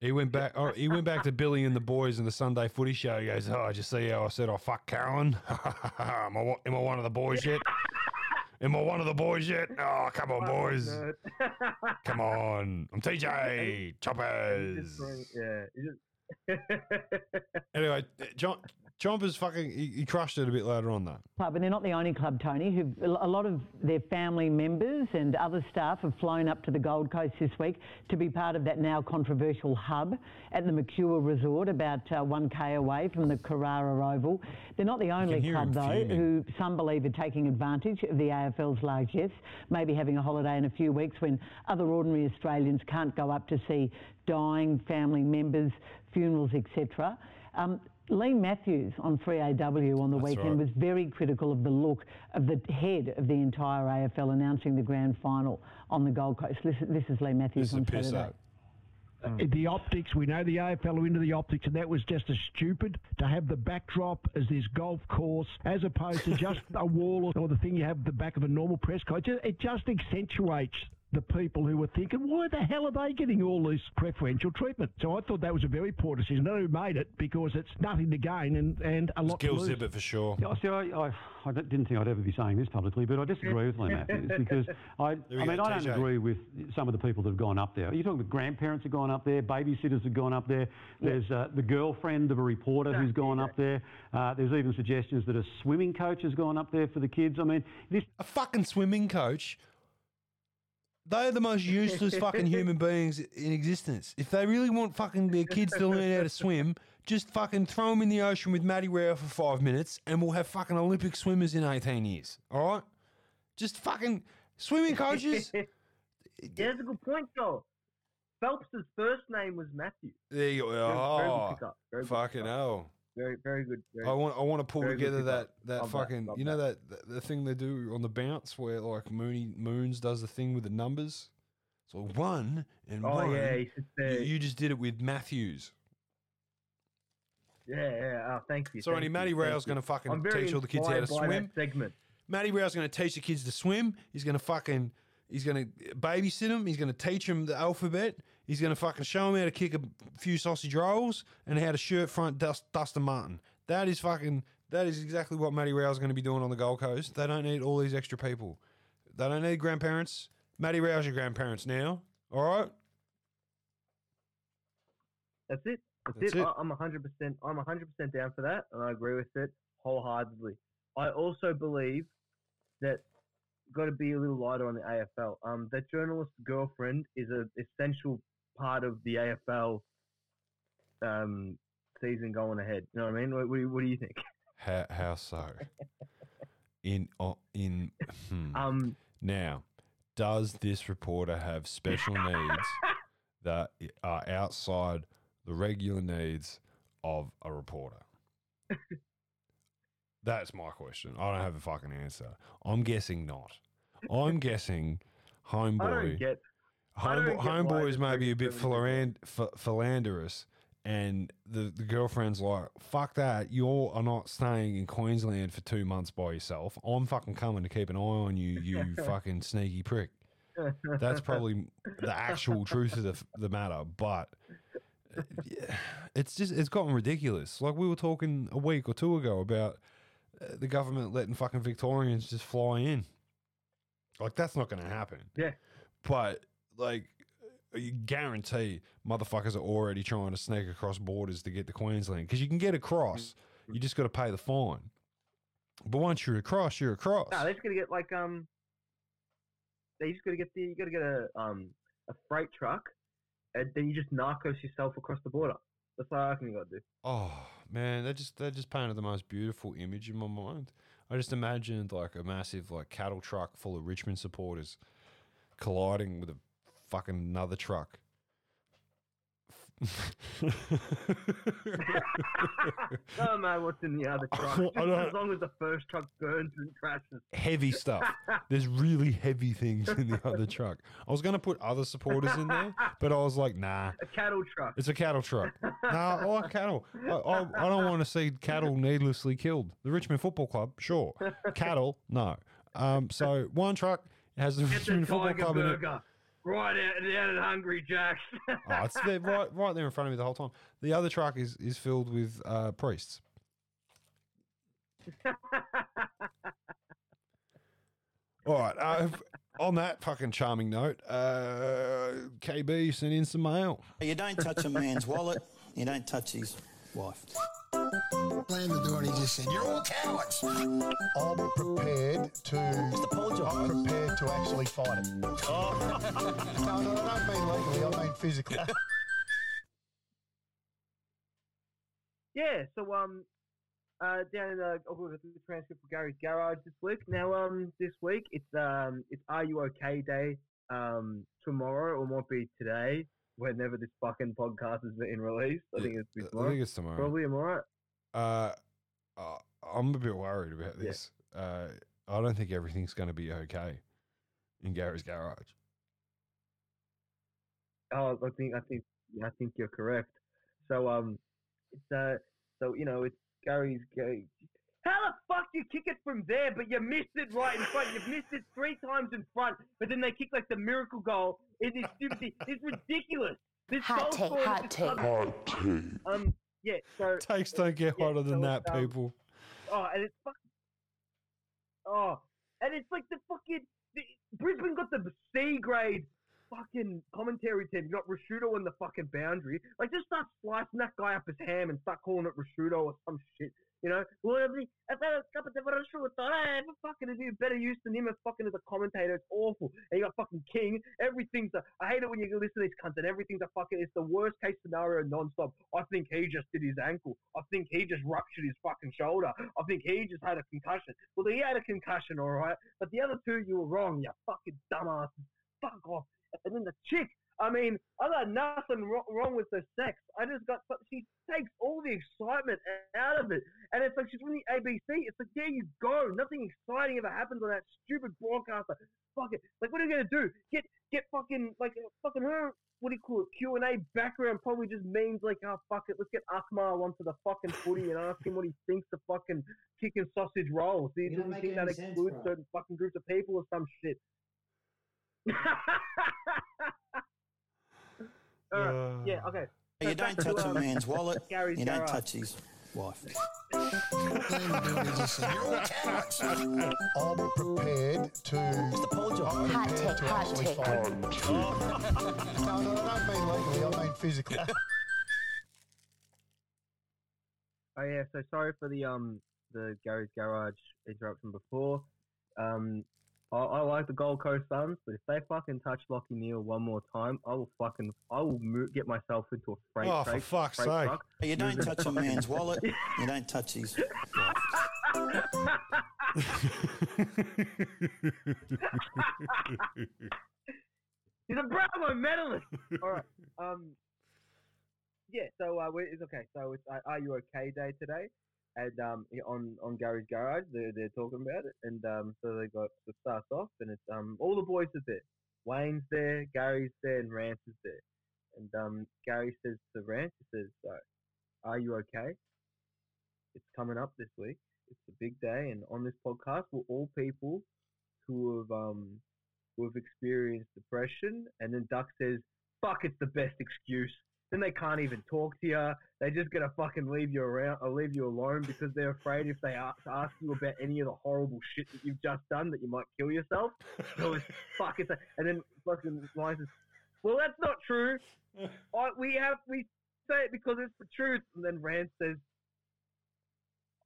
He went back. Oh, he went back to Billy and the boys in the Sunday Footy Show. He goes, "Oh, did you see how I said I fuck Caroline? am, I, one- am I one of the boys yet? Am I one of the boys yet? Oh, come on, boys! Come on! I'm TJ Choppers. yeah. Anyway, John Chompers fucking he, he crushed it a bit later on though. club, and they're not the only club, Tony. Who a lot of their family members and other staff have flown up to the Gold Coast this week to be part of that now controversial hub at the Mercure Resort, about uh, 1k away from the Carrara Oval. They're not the only club, though, who some believe are taking advantage of the AFL's largesse, maybe having a holiday in a few weeks when other ordinary Australians can't go up to see dying family members, funerals, etc. Um, Leigh Matthews on 3AW on the That's weekend right. was very critical of the look of the head of the entire AFL announcing the grand final on the Gold Coast. Listen, this is Leigh Matthews on Saturday. Uh, The optics, we know the AFL are into the optics, and that was just as stupid to have the backdrop as this golf course as opposed to just a wall or, or the thing you have at the back of a normal press coach. It- It just accentuates the people who were thinking, why the hell are they getting all this preferential treatment? So I thought that was a very poor decision. I don't who made it because it's nothing to gain and, and a lot Gil to lose. Zibbert for sure. Yeah, see, I, I, I didn't think I'd ever be saying this publicly, but I disagree with Leigh Matthews because I, I mean, go, I don't TJ. agree with some of the people that have gone up there. Are You're talking about grandparents have gone up there, babysitters have gone up there. There's uh, the girlfriend of a reporter who's gone up there. Uh, there's even suggestions that a swimming coach has gone up there for the kids. I mean, this a fucking swimming coach. They're the most useless fucking human beings in existence. If they really want fucking their kids to learn how to swim, just fucking throw them in the ocean with Matty Rao for five minutes, and we'll have fucking Olympic swimmers in eighteen years. All right, just fucking swimming coaches. yeah, that's a good point, Joel. Phelps' first name was Matthew. There you go. Oh, pickup, very good fucking hell. Very, very good. Very, I want I want to pull together that that Love fucking love you know that, that the thing they do on the bounce where like Mooney Moons does the thing with the numbers. So one and Oh, one. yeah, you, you just did it with Matthews. Yeah, yeah. Oh, thank you. So thank you, Matty Rao's going to fucking teach all the kids how to that swim. Segment. Matty Rao's going to teach the kids to swim. He's going to fucking he's going to babysit them. He's going to teach them the alphabet. He's going to fucking show him how to kick a few sausage rolls and how to shirt front dust Dustin Martin. That is fucking that is exactly what Matty Rao's going to be doing on the Gold Coast. They don't need all these extra people. They don't need grandparents. Matty Rao's your grandparents now. All right. That's it. That's, That's it. it. I, I'm 100%. I'm 100% down for that, and I agree with it wholeheartedly. I also believe that got to be a little lighter on the AFL. Um, that journalist's girlfriend is an essential part of the AFL um, season going ahead. You know what I mean? What, what, do you- what do you think? How, how so? in uh, in hmm. Um, now, does this reporter have special needs that are outside the regular needs of a reporter? That's my question. I don't have a fucking answer. I'm guessing not. I'm guessing homeboy. I don't get. I don't Homebo- get why homeboys may be a bit so philan- ph- philanderous, and the, the girlfriend's like, fuck that, you are not staying in Queensland for two months by yourself. I'm fucking coming to keep an eye on you, you fucking sneaky prick. That's probably the actual truth of the, the matter. But it's just it's gotten ridiculous. Like we were talking a week or two ago about uh, the government letting fucking Victorians just fly in. Like that's not going to happen. Yeah. But like, you guarantee motherfuckers are already trying to sneak across borders to get to Queensland because you can get across. You just got to pay the fine. But once you're across, you're across. No, they're just gonna get like um. They just gotta get the you gotta get a um a freight truck, and then you just narcos yourself across the border. That's all I reckon you gotta do. Oh man, they just they just painted the most beautiful image in my mind. I just imagined like a massive like cattle truck full of Richmond supporters colliding with a fucking another truck. no matter what's in the other truck, as long as the first truck burns and crashes. heavy stuff. There's really heavy things in the other truck. I was gonna put other supporters in there, but I was like, nah. A cattle truck. It's a cattle truck. no, I like cattle. I, I, I don't want to see cattle needlessly killed. The Richmond Football Club, sure. Cattle, no. Um, so one truck has the the Richmond Football Club in it. Burger. Right out, down at Hungry Jack's. Oh, it's there, right, right there in front of me the whole time. The other truck is is filled with uh, priests. All right. Uh, on that fucking charming note, uh, KB sent in some mail. You don't touch a man's wallet. You don't touch his wife. Slammed the door and he just said, "You're all cowards." I'm prepared to. I'm prepared to actually fight it. no, no, I don't mean legally. I mean physically. Yeah, so um, uh, down in the, oh, the transcript for Gary's Garage this week. Now um, this week it's um, it's Are You Okay Day. Um, tomorrow or might be today, whenever this fucking podcast is being released. I think it's I tomorrow. think it's tomorrow. Probably tomorrow. Uh, uh, I'm a bit worried about this. Uh, I don't think everything's going to be okay in Gary's garage. Oh, I think I think I think you're correct. So um, it's uh, so you know it's Gary's. Gary. How the fuck you kick it from there, but you missed it right in front? You've missed it three times in front, but then they kick like the miracle goal. It is stupid. thing. It's ridiculous. This Hot take, hot take. Hot take. Um, yeah. So Takes don't get yeah, hotter than so that, um, people. Oh, and it's fucking. Oh, and it's like the fucking the, Brisbane got the C grade fucking commentary team. You got Rashudo on the fucking boundary. Like, just start slicing that guy up his ham and start calling it Rashudo or some shit. You know, mean, I thought have fucking do better use than him as fucking as a commentator. It's awful. And you got fucking King. Everything's a. I hate it when you listen to these cunts and everything's a fucking. It's the worst case scenario non-stop. I think he just did his ankle. I think he just ruptured his fucking shoulder. I think he just had a concussion. Well, he had a concussion, all right. But the other two, you were wrong. You fucking dumbasses. Fuck off. And then the chick. I mean, I got nothing wrong, wrong with her sex. I just got she takes all the excitement out of it, and it's like she's the ABC. It's like there you go. Nothing exciting ever happens on that stupid broadcaster. Fuck it. Like what are you gonna do? Get get fucking like uh, fucking her. What do you call it? Q and A background probably just means like, oh fuck it, let's get Akmal onto the fucking footy and ask him what he thinks of fucking chicken sausage rolls. Do you, You're not does he think that sense, excludes certain fucking groups of people or some shit? Alright, yeah, okay. You don't touch a man's wallet. Gary's You don't garage. touch his wife. Slammed the door and he just said, "You're all cowards." I'm prepared to. I'm Hot prepared take, to hot actually take. fight it. no, no, I don't mean legally. I mean physically. Oh yeah, so sorry for the um the Gary's Garage interruption before. Um, I, I like the Gold Coast Suns, but if they fucking touch Lachie Neale one more time, I will fucking I will mo- get myself into a freight. Oh, for fuck's freight sake. truck. You don't touch a man's wallet. You don't touch his He's a Bravo medalist. All right. Um. Yeah. So uh, we it's okay. So it's uh, Are You Okay Day today, and um on on Gary's Garage they're they're talking about it, and um so they got to start off, and it's um all the boys are there. Wayne's there, Gary's there, and Rance is there. And um Gary says to Rance, he says, so, "Are you okay? It's coming up this week. It's a big day, and on this podcast, we're all people who have um who have experienced depression, and then Duck says, "Fuck, it's the best excuse." Then they can't even talk to you. They're just gonna fucking leave you around or leave you alone because they're afraid if they ask, ask you about any of the horrible shit that you've just done that you might kill yourself. So it's fuck it's a, and then fucking Ryan says, "Well, that's not true. I, we have we say it because it's the truth." And then Rand says,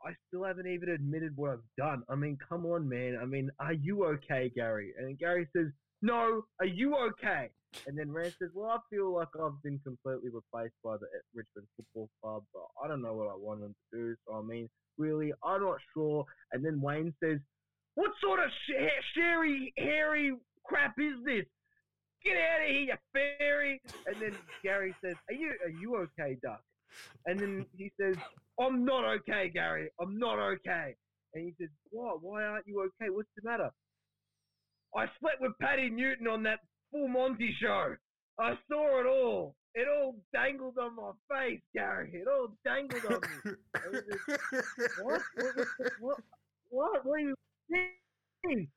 I still haven't even admitted what I've done. I mean, come on, man. I mean, are you okay, Gary? And Gary says, No, are you okay? And then Rand says, Well, I feel like I've been completely replaced by the Richmond Football Club, but I don't know what I want them to do. So, I mean, really, I'm not sure. And then Wayne says, What sort of sh- sherry, hairy crap is this? Get out of here, you fairy! And then Gary says, Are you are you okay, Duck? And then he says, I'm not okay, Gary. I'm not okay. And he says, What? Why aren't you okay? What's the matter? I slept with Patti Newton on that Full Monty show. I saw it all. It all dangled on my face, Gary. It all dangled on me. And he what? What, what, what? What? What are you saying?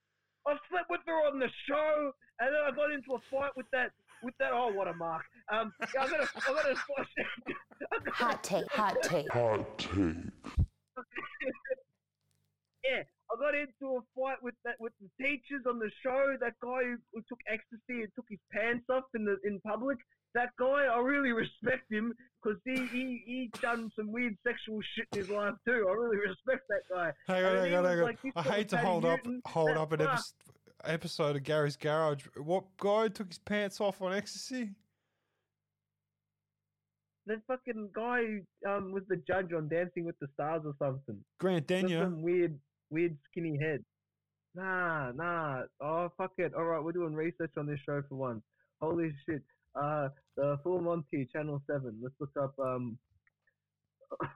I slept with her on the show, and then I got into a fight with that. With that, oh, what a mark! Um, I got a, I got a, Hot take, hot take. Hot take. yeah, I got into a fight with that with the teachers on the show. That guy who, who took ecstasy and took his pants off in the in public. That guy, I really respect him because he, he he done some weird sexual shit in his life too. I really respect that guy. Hang on, hang on, hang on. like, I hate to hold up hold up an fuck." episode, episode of Gary's Garage. What guy took his pants off on ecstasy? That fucking guy um, was the judge on Dancing with the Stars or something. Grant Denyer. Some weird, weird skinny head. Nah, nah. Oh fuck it. All right, we're doing research on this show for once. Holy shit. Uh, the Full Monty, Channel Seven. Let's look up. Um,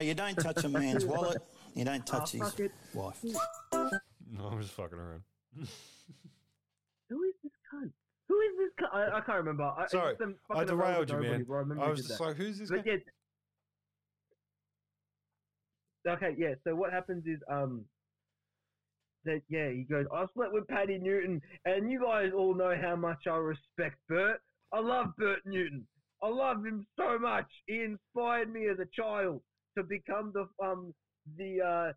You don't touch a man's wallet. You don't touch Oh, his it. wife. No, I'm just fucking around. who is this cunt? Who is this cunt? I, I can't remember. I, Sorry, I derailed irrelevant you, man. I, I was just that. like, who's this But guy? yeah, Okay, yeah. So what happens is, um, that yeah, he goes. I slept with Patti Newton, and you guys all know how much I respect Bert. I love Bert Newton. I love him so much. He inspired me as a child to become the um the uh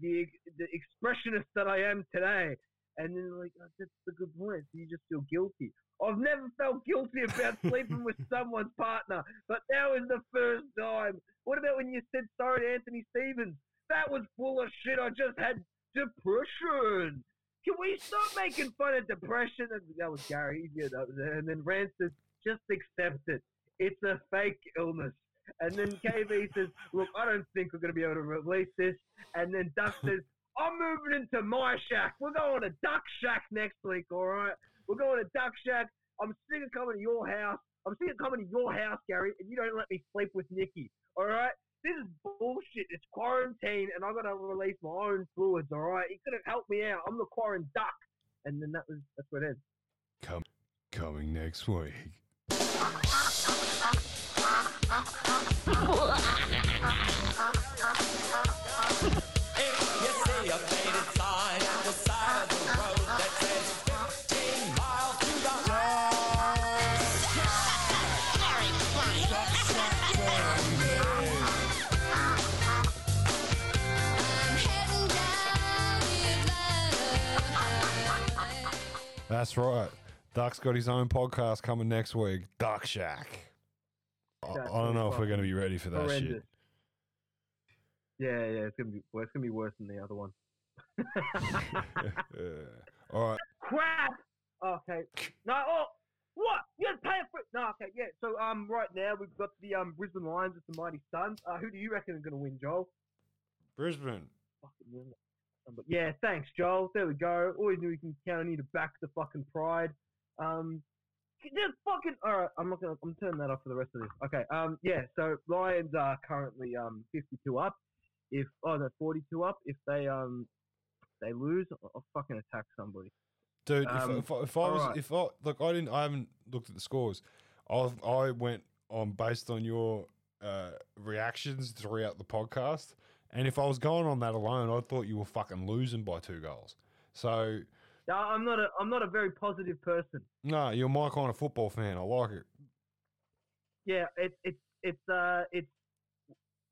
the the expressionist that I am today. And then like oh, that's the good point. So you just feel guilty. I've never felt guilty about sleeping with someone's partner, but that was the first time. What about when you said sorry to Anthony Stevens? That was full of shit. I just had depression. Can we stop making fun of depression? And that was Gary. Yeah, that was. And then Rand says, just accept it. It's a fake illness. And then KB says, look, I don't think we're going to be able to release this. And then Duck says, I'm moving into my shack. We're going to Duck Shack next week, all right? We're going to Duck Shack. I'm sick of coming to your house. I'm sick of coming to your house, Gary, and you don't let me sleep with Nikki, all right? This is bullshit. It's quarantine, and I got to release my own fluids, all right? You could have helped me out. I'm the quarantine duck. And then that was that's what it is. Come, coming next week. That's right. Duck's got his own podcast coming next week. Duck Shack. I, I don't know if we're going to be ready for that shit. Yeah, yeah, it's gonna be well, it's gonna be worse than the other one. Yeah. All right. Crap. Okay. No. Oh, what? You gotta pay for it. No. Okay. Yeah. So um, right now we've got the um Brisbane Lions with the Mighty Suns. Uh, who do you reckon are gonna win, Joel? Brisbane. Fucking win yeah, thanks, Joel. There we go. Always knew we can count on you to back the fucking pride. Um, just fucking. All right, I'm not gonna. I'm turning that off for the rest of this. Okay. Um, yeah. So Lions are currently um 52 up. If oh, they're 42 up. If they um they lose, I'll, fucking attack somebody. Dude, Um, if, if, if I was, alright. if I look, I didn't, I haven't looked at the scores. I I went on based on your uh, reactions throughout the podcast, and if I was going on that alone, I thought you were fucking losing by two goals. So I'm not a I'm not a very positive person. No, you're my kind of football fan. I like it. Yeah, it's it's it's uh it's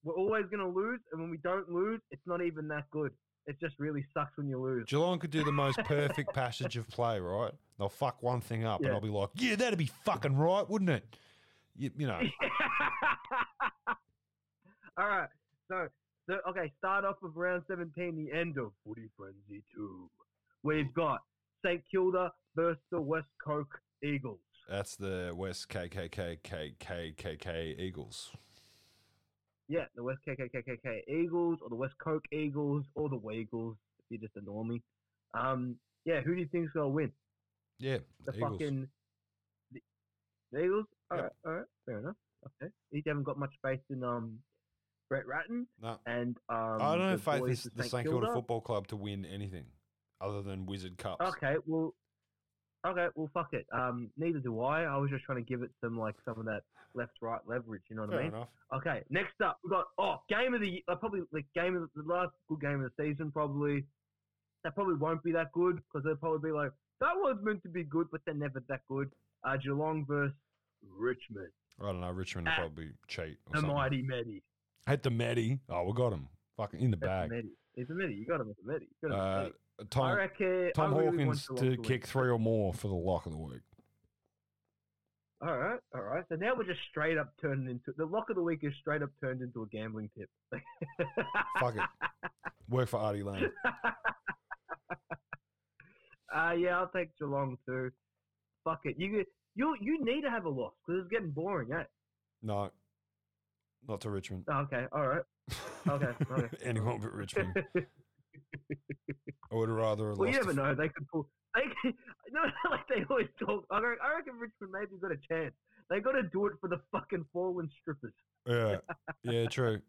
we're always gonna lose, and when we don't lose, it's not even that good. It just really sucks when you lose. Geelong could do the most perfect passage of play, right? They'll fuck one thing up, and I'll be like, "Yeah, that'd be fucking right, wouldn't it?" You, you know, All right, so so okay, start off with round 17, the end of Footy Frenzy 2. We've got St Kilda versus the West Coke Eagles. that's the West KKK KKK Eagles. Yeah, the West KKKKK Eagles or the West Coke Eagles or the Weagles if you just annoy me. Um, yeah, who do you think's gonna win? Yeah, The Eagles. fucking the, the Eagles. All Yep. right, all right, fair enough. Okay, you haven't got much faith in um Brett Ratten No. and um. I don't the have faith in boys s- of the St Kilda Kilda. Football Club to win anything other than Wizard Cups. Okay, well, okay, well, fuck it. Um, neither do I. I was just trying to give it some like some of that left-right leverage. You know what Fair I mean? enough. Okay, next up we got oh game of the uh, probably like game of the, the last good game of the season probably. That probably won't be that good because they'll probably be like that was meant to be good, but they're never that good. Uh, Geelong versus Richmond, I don't know. Richmond will probably cheat. Or the something. mighty Medi. Hit the Matty. Oh, we got him. Fucking in the bag. Medi. He's a Medi. You got him with the Medi. You got him the Uh, Medi. I Tom, reckon Tom I really Hawkins to win. kick three or more for the lock of the week. All right, all right. So now we're just straight up turning into the lock of the week is straight up turned into a gambling tip. Fuck it. Work for Artie Lane. Uh, yeah, I'll take Geelong too. Fuck it. You you you need to have a loss because it's getting boring, eh? No, not to Richmond. Oh, okay, all right. Okay, okay. Anyone but Richmond. I would rather well, you never know. They could pull. They could, no, like they always talk. I reckon, I reckon Richmond maybe got a chance. They got to do it for the fucking fallen strippers. Yeah, yeah, true.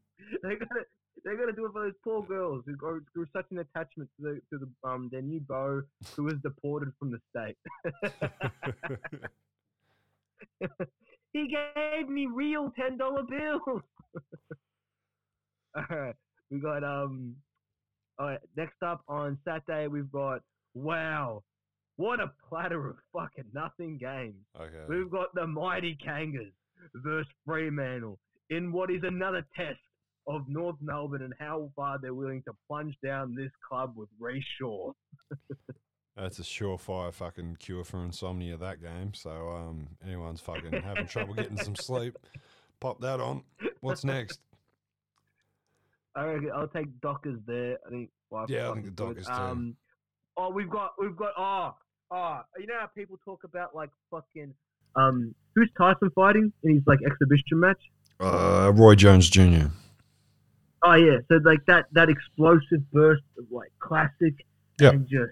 they got to they got to do it for those poor girls who go through such an attachment to the to the um their new beau who was deported from the state. Gave me real ten dollar bills. All right, we got um. All right, next up on Saturday we've got wow, what a platter of fucking nothing games. Okay. We've got the mighty Kangas versus Fremantle in what is another test of North Melbourne and how far they're willing to plunge down this club with Rhyce Shaw. That's a surefire fucking cure for insomnia. That game. So, um, anyone's fucking having trouble getting some sleep, pop that on. What's next? I reckon I'll take Dockers there. I think. Well, Yeah, I think the. Dockers too. Um, oh, we've got we've got oh oh you know how people talk about like fucking um who's Tyson fighting in his like exhibition match? Uh, Roy Jones Jr. Oh yeah, so like that that explosive burst of like classic Yep. and just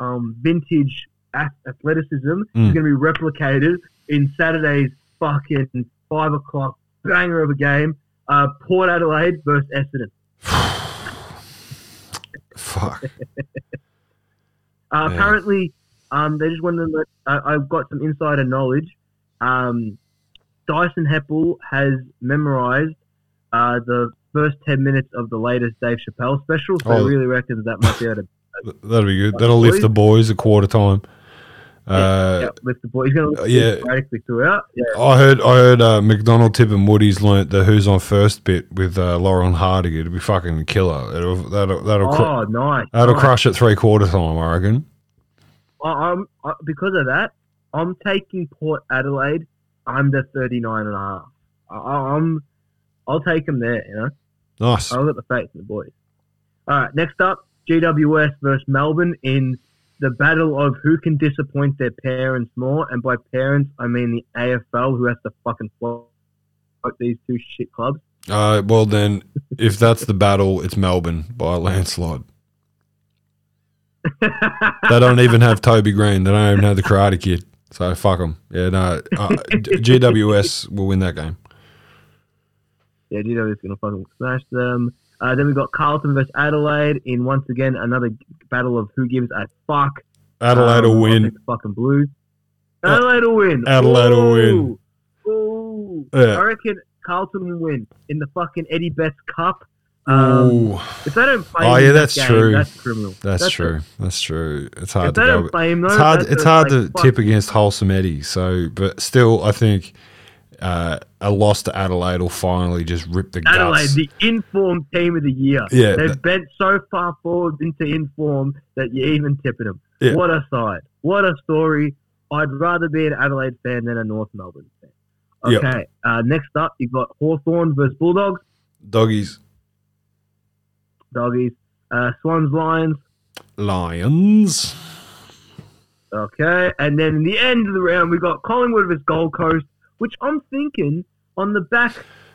um vintage athleticism Mm. is going to be replicated in Saturday's fucking five o'clock banger of a game. Uh, Port Adelaide versus Essendon. Fuck. Uh. Apparently, um, they just wanted to let. I I've got some insider knowledge. Um, Dyson Heppel has memorized uh, the first ten minutes of the latest Dave Chappelle special, so Oh. he really reckons that might be able to That'll be good. That'll lift the boys a quarter time. Uh, yeah, lift the boy. He's going to lift yeah. yeah. throughout. Yeah. I heard I heard uh, McDonald, Tip, and Woody's learnt the Who's on First bit with uh, Lauren Hardy. It'll be fucking killer. It'll that'll that'll, cru- Oh, nice. that'll nice. crush at three quarter time. I reckon. I, I'm I, because of that. I'm taking Port Adelaide under 39 and a half. I, I'm I'll take them there. You know. Nice. I'll get the faith in the boys. All right, next up, GWS versus Melbourne in the battle of who can disappoint their parents more. And by parents, I mean the AFL, who has to fucking float these two shit clubs. Uh, well then, if that's the battle, it's Melbourne by a landslide. they don't even have Toby Greene. They don't even have the Karate Kid. So fuck them. Yeah, no. Uh, GWS will win that game. Yeah, GWS is going to fucking smash them. Uh, then we've got Carlton versus Adelaide in once again another battle of who gives a fuck. Adelaide will I'll win. fucking Blues. Adelaide will win. Adelaide will win. Ooh. Yeah. I reckon Carlton will win in the fucking Eddie Betts Cup. Um, if they don't play Oh yeah, that's game, true. That's criminal. That's, That's true. That's true. It's hard to go. him, it's hard. It's hard like, to fuck. tip against Wholesome Eddie. So, but still, I think uh, a loss to Adelaide will finally just rip the game. Adelaide, guts. the informed team of the year. Yeah, They've that- bent so far forward into inform that you're even tipping them. Yeah. What a side. What a story. I'd rather be an Adelaide fan than a North Melbourne fan. Yep. Okay. Uh, next up, you've got Hawthorn versus Bulldogs. Doggies, Doggies. Uh, Swans, Lions. Lions. Okay. And then in the end of the round, we've got Collingwood versus Gold Coast, which I'm thinking on the back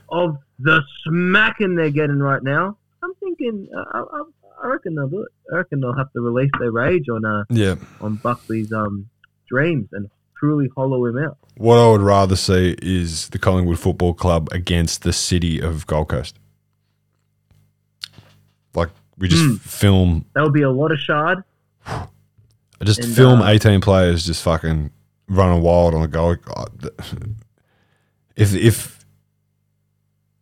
of the smacking they're getting right now, I'm thinking, uh, I, I, I reckon they'll do it. I reckon they'll have to release their rage on uh, Yeah. on Buckley's um dreams and truly hollow him out. What I would rather see is the Collingwood Football Club against the city of Gold Coast. Like we just Hmm. film, That would be a lot of shard. just And, film uh, eighteen players just fucking running wild on the goal. If if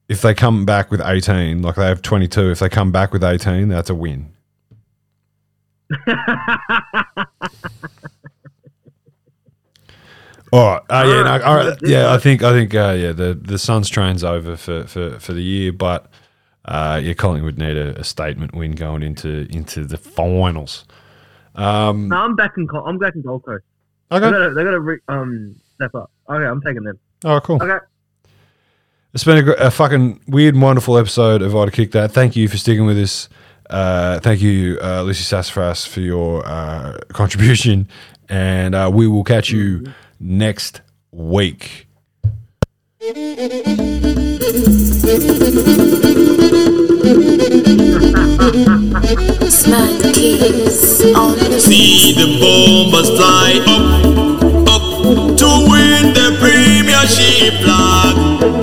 if they come back with eighteen, like they have twenty two, if they come back with eighteen, that's a win. All right. Uh, yeah, no, all right. yeah. I think I think uh, yeah the the Suns train's over for, for, for the year, but uh, yeah, Collingwood need a, a statement win going into into the finals. Um, no, I'm back in. I'm back in Gold Coast. Okay. They they gotta re- um step up. Okay, I'm taking them. Oh, cool. Okay. It's been a, a fucking weird and wonderful episode of I to Kick That. Thank you for sticking with us. Uh, thank you, uh, Lucy Sassafras, for your uh, contribution. And uh, we will catch you next week. Smack the keys on the See the bombers fly up she plug.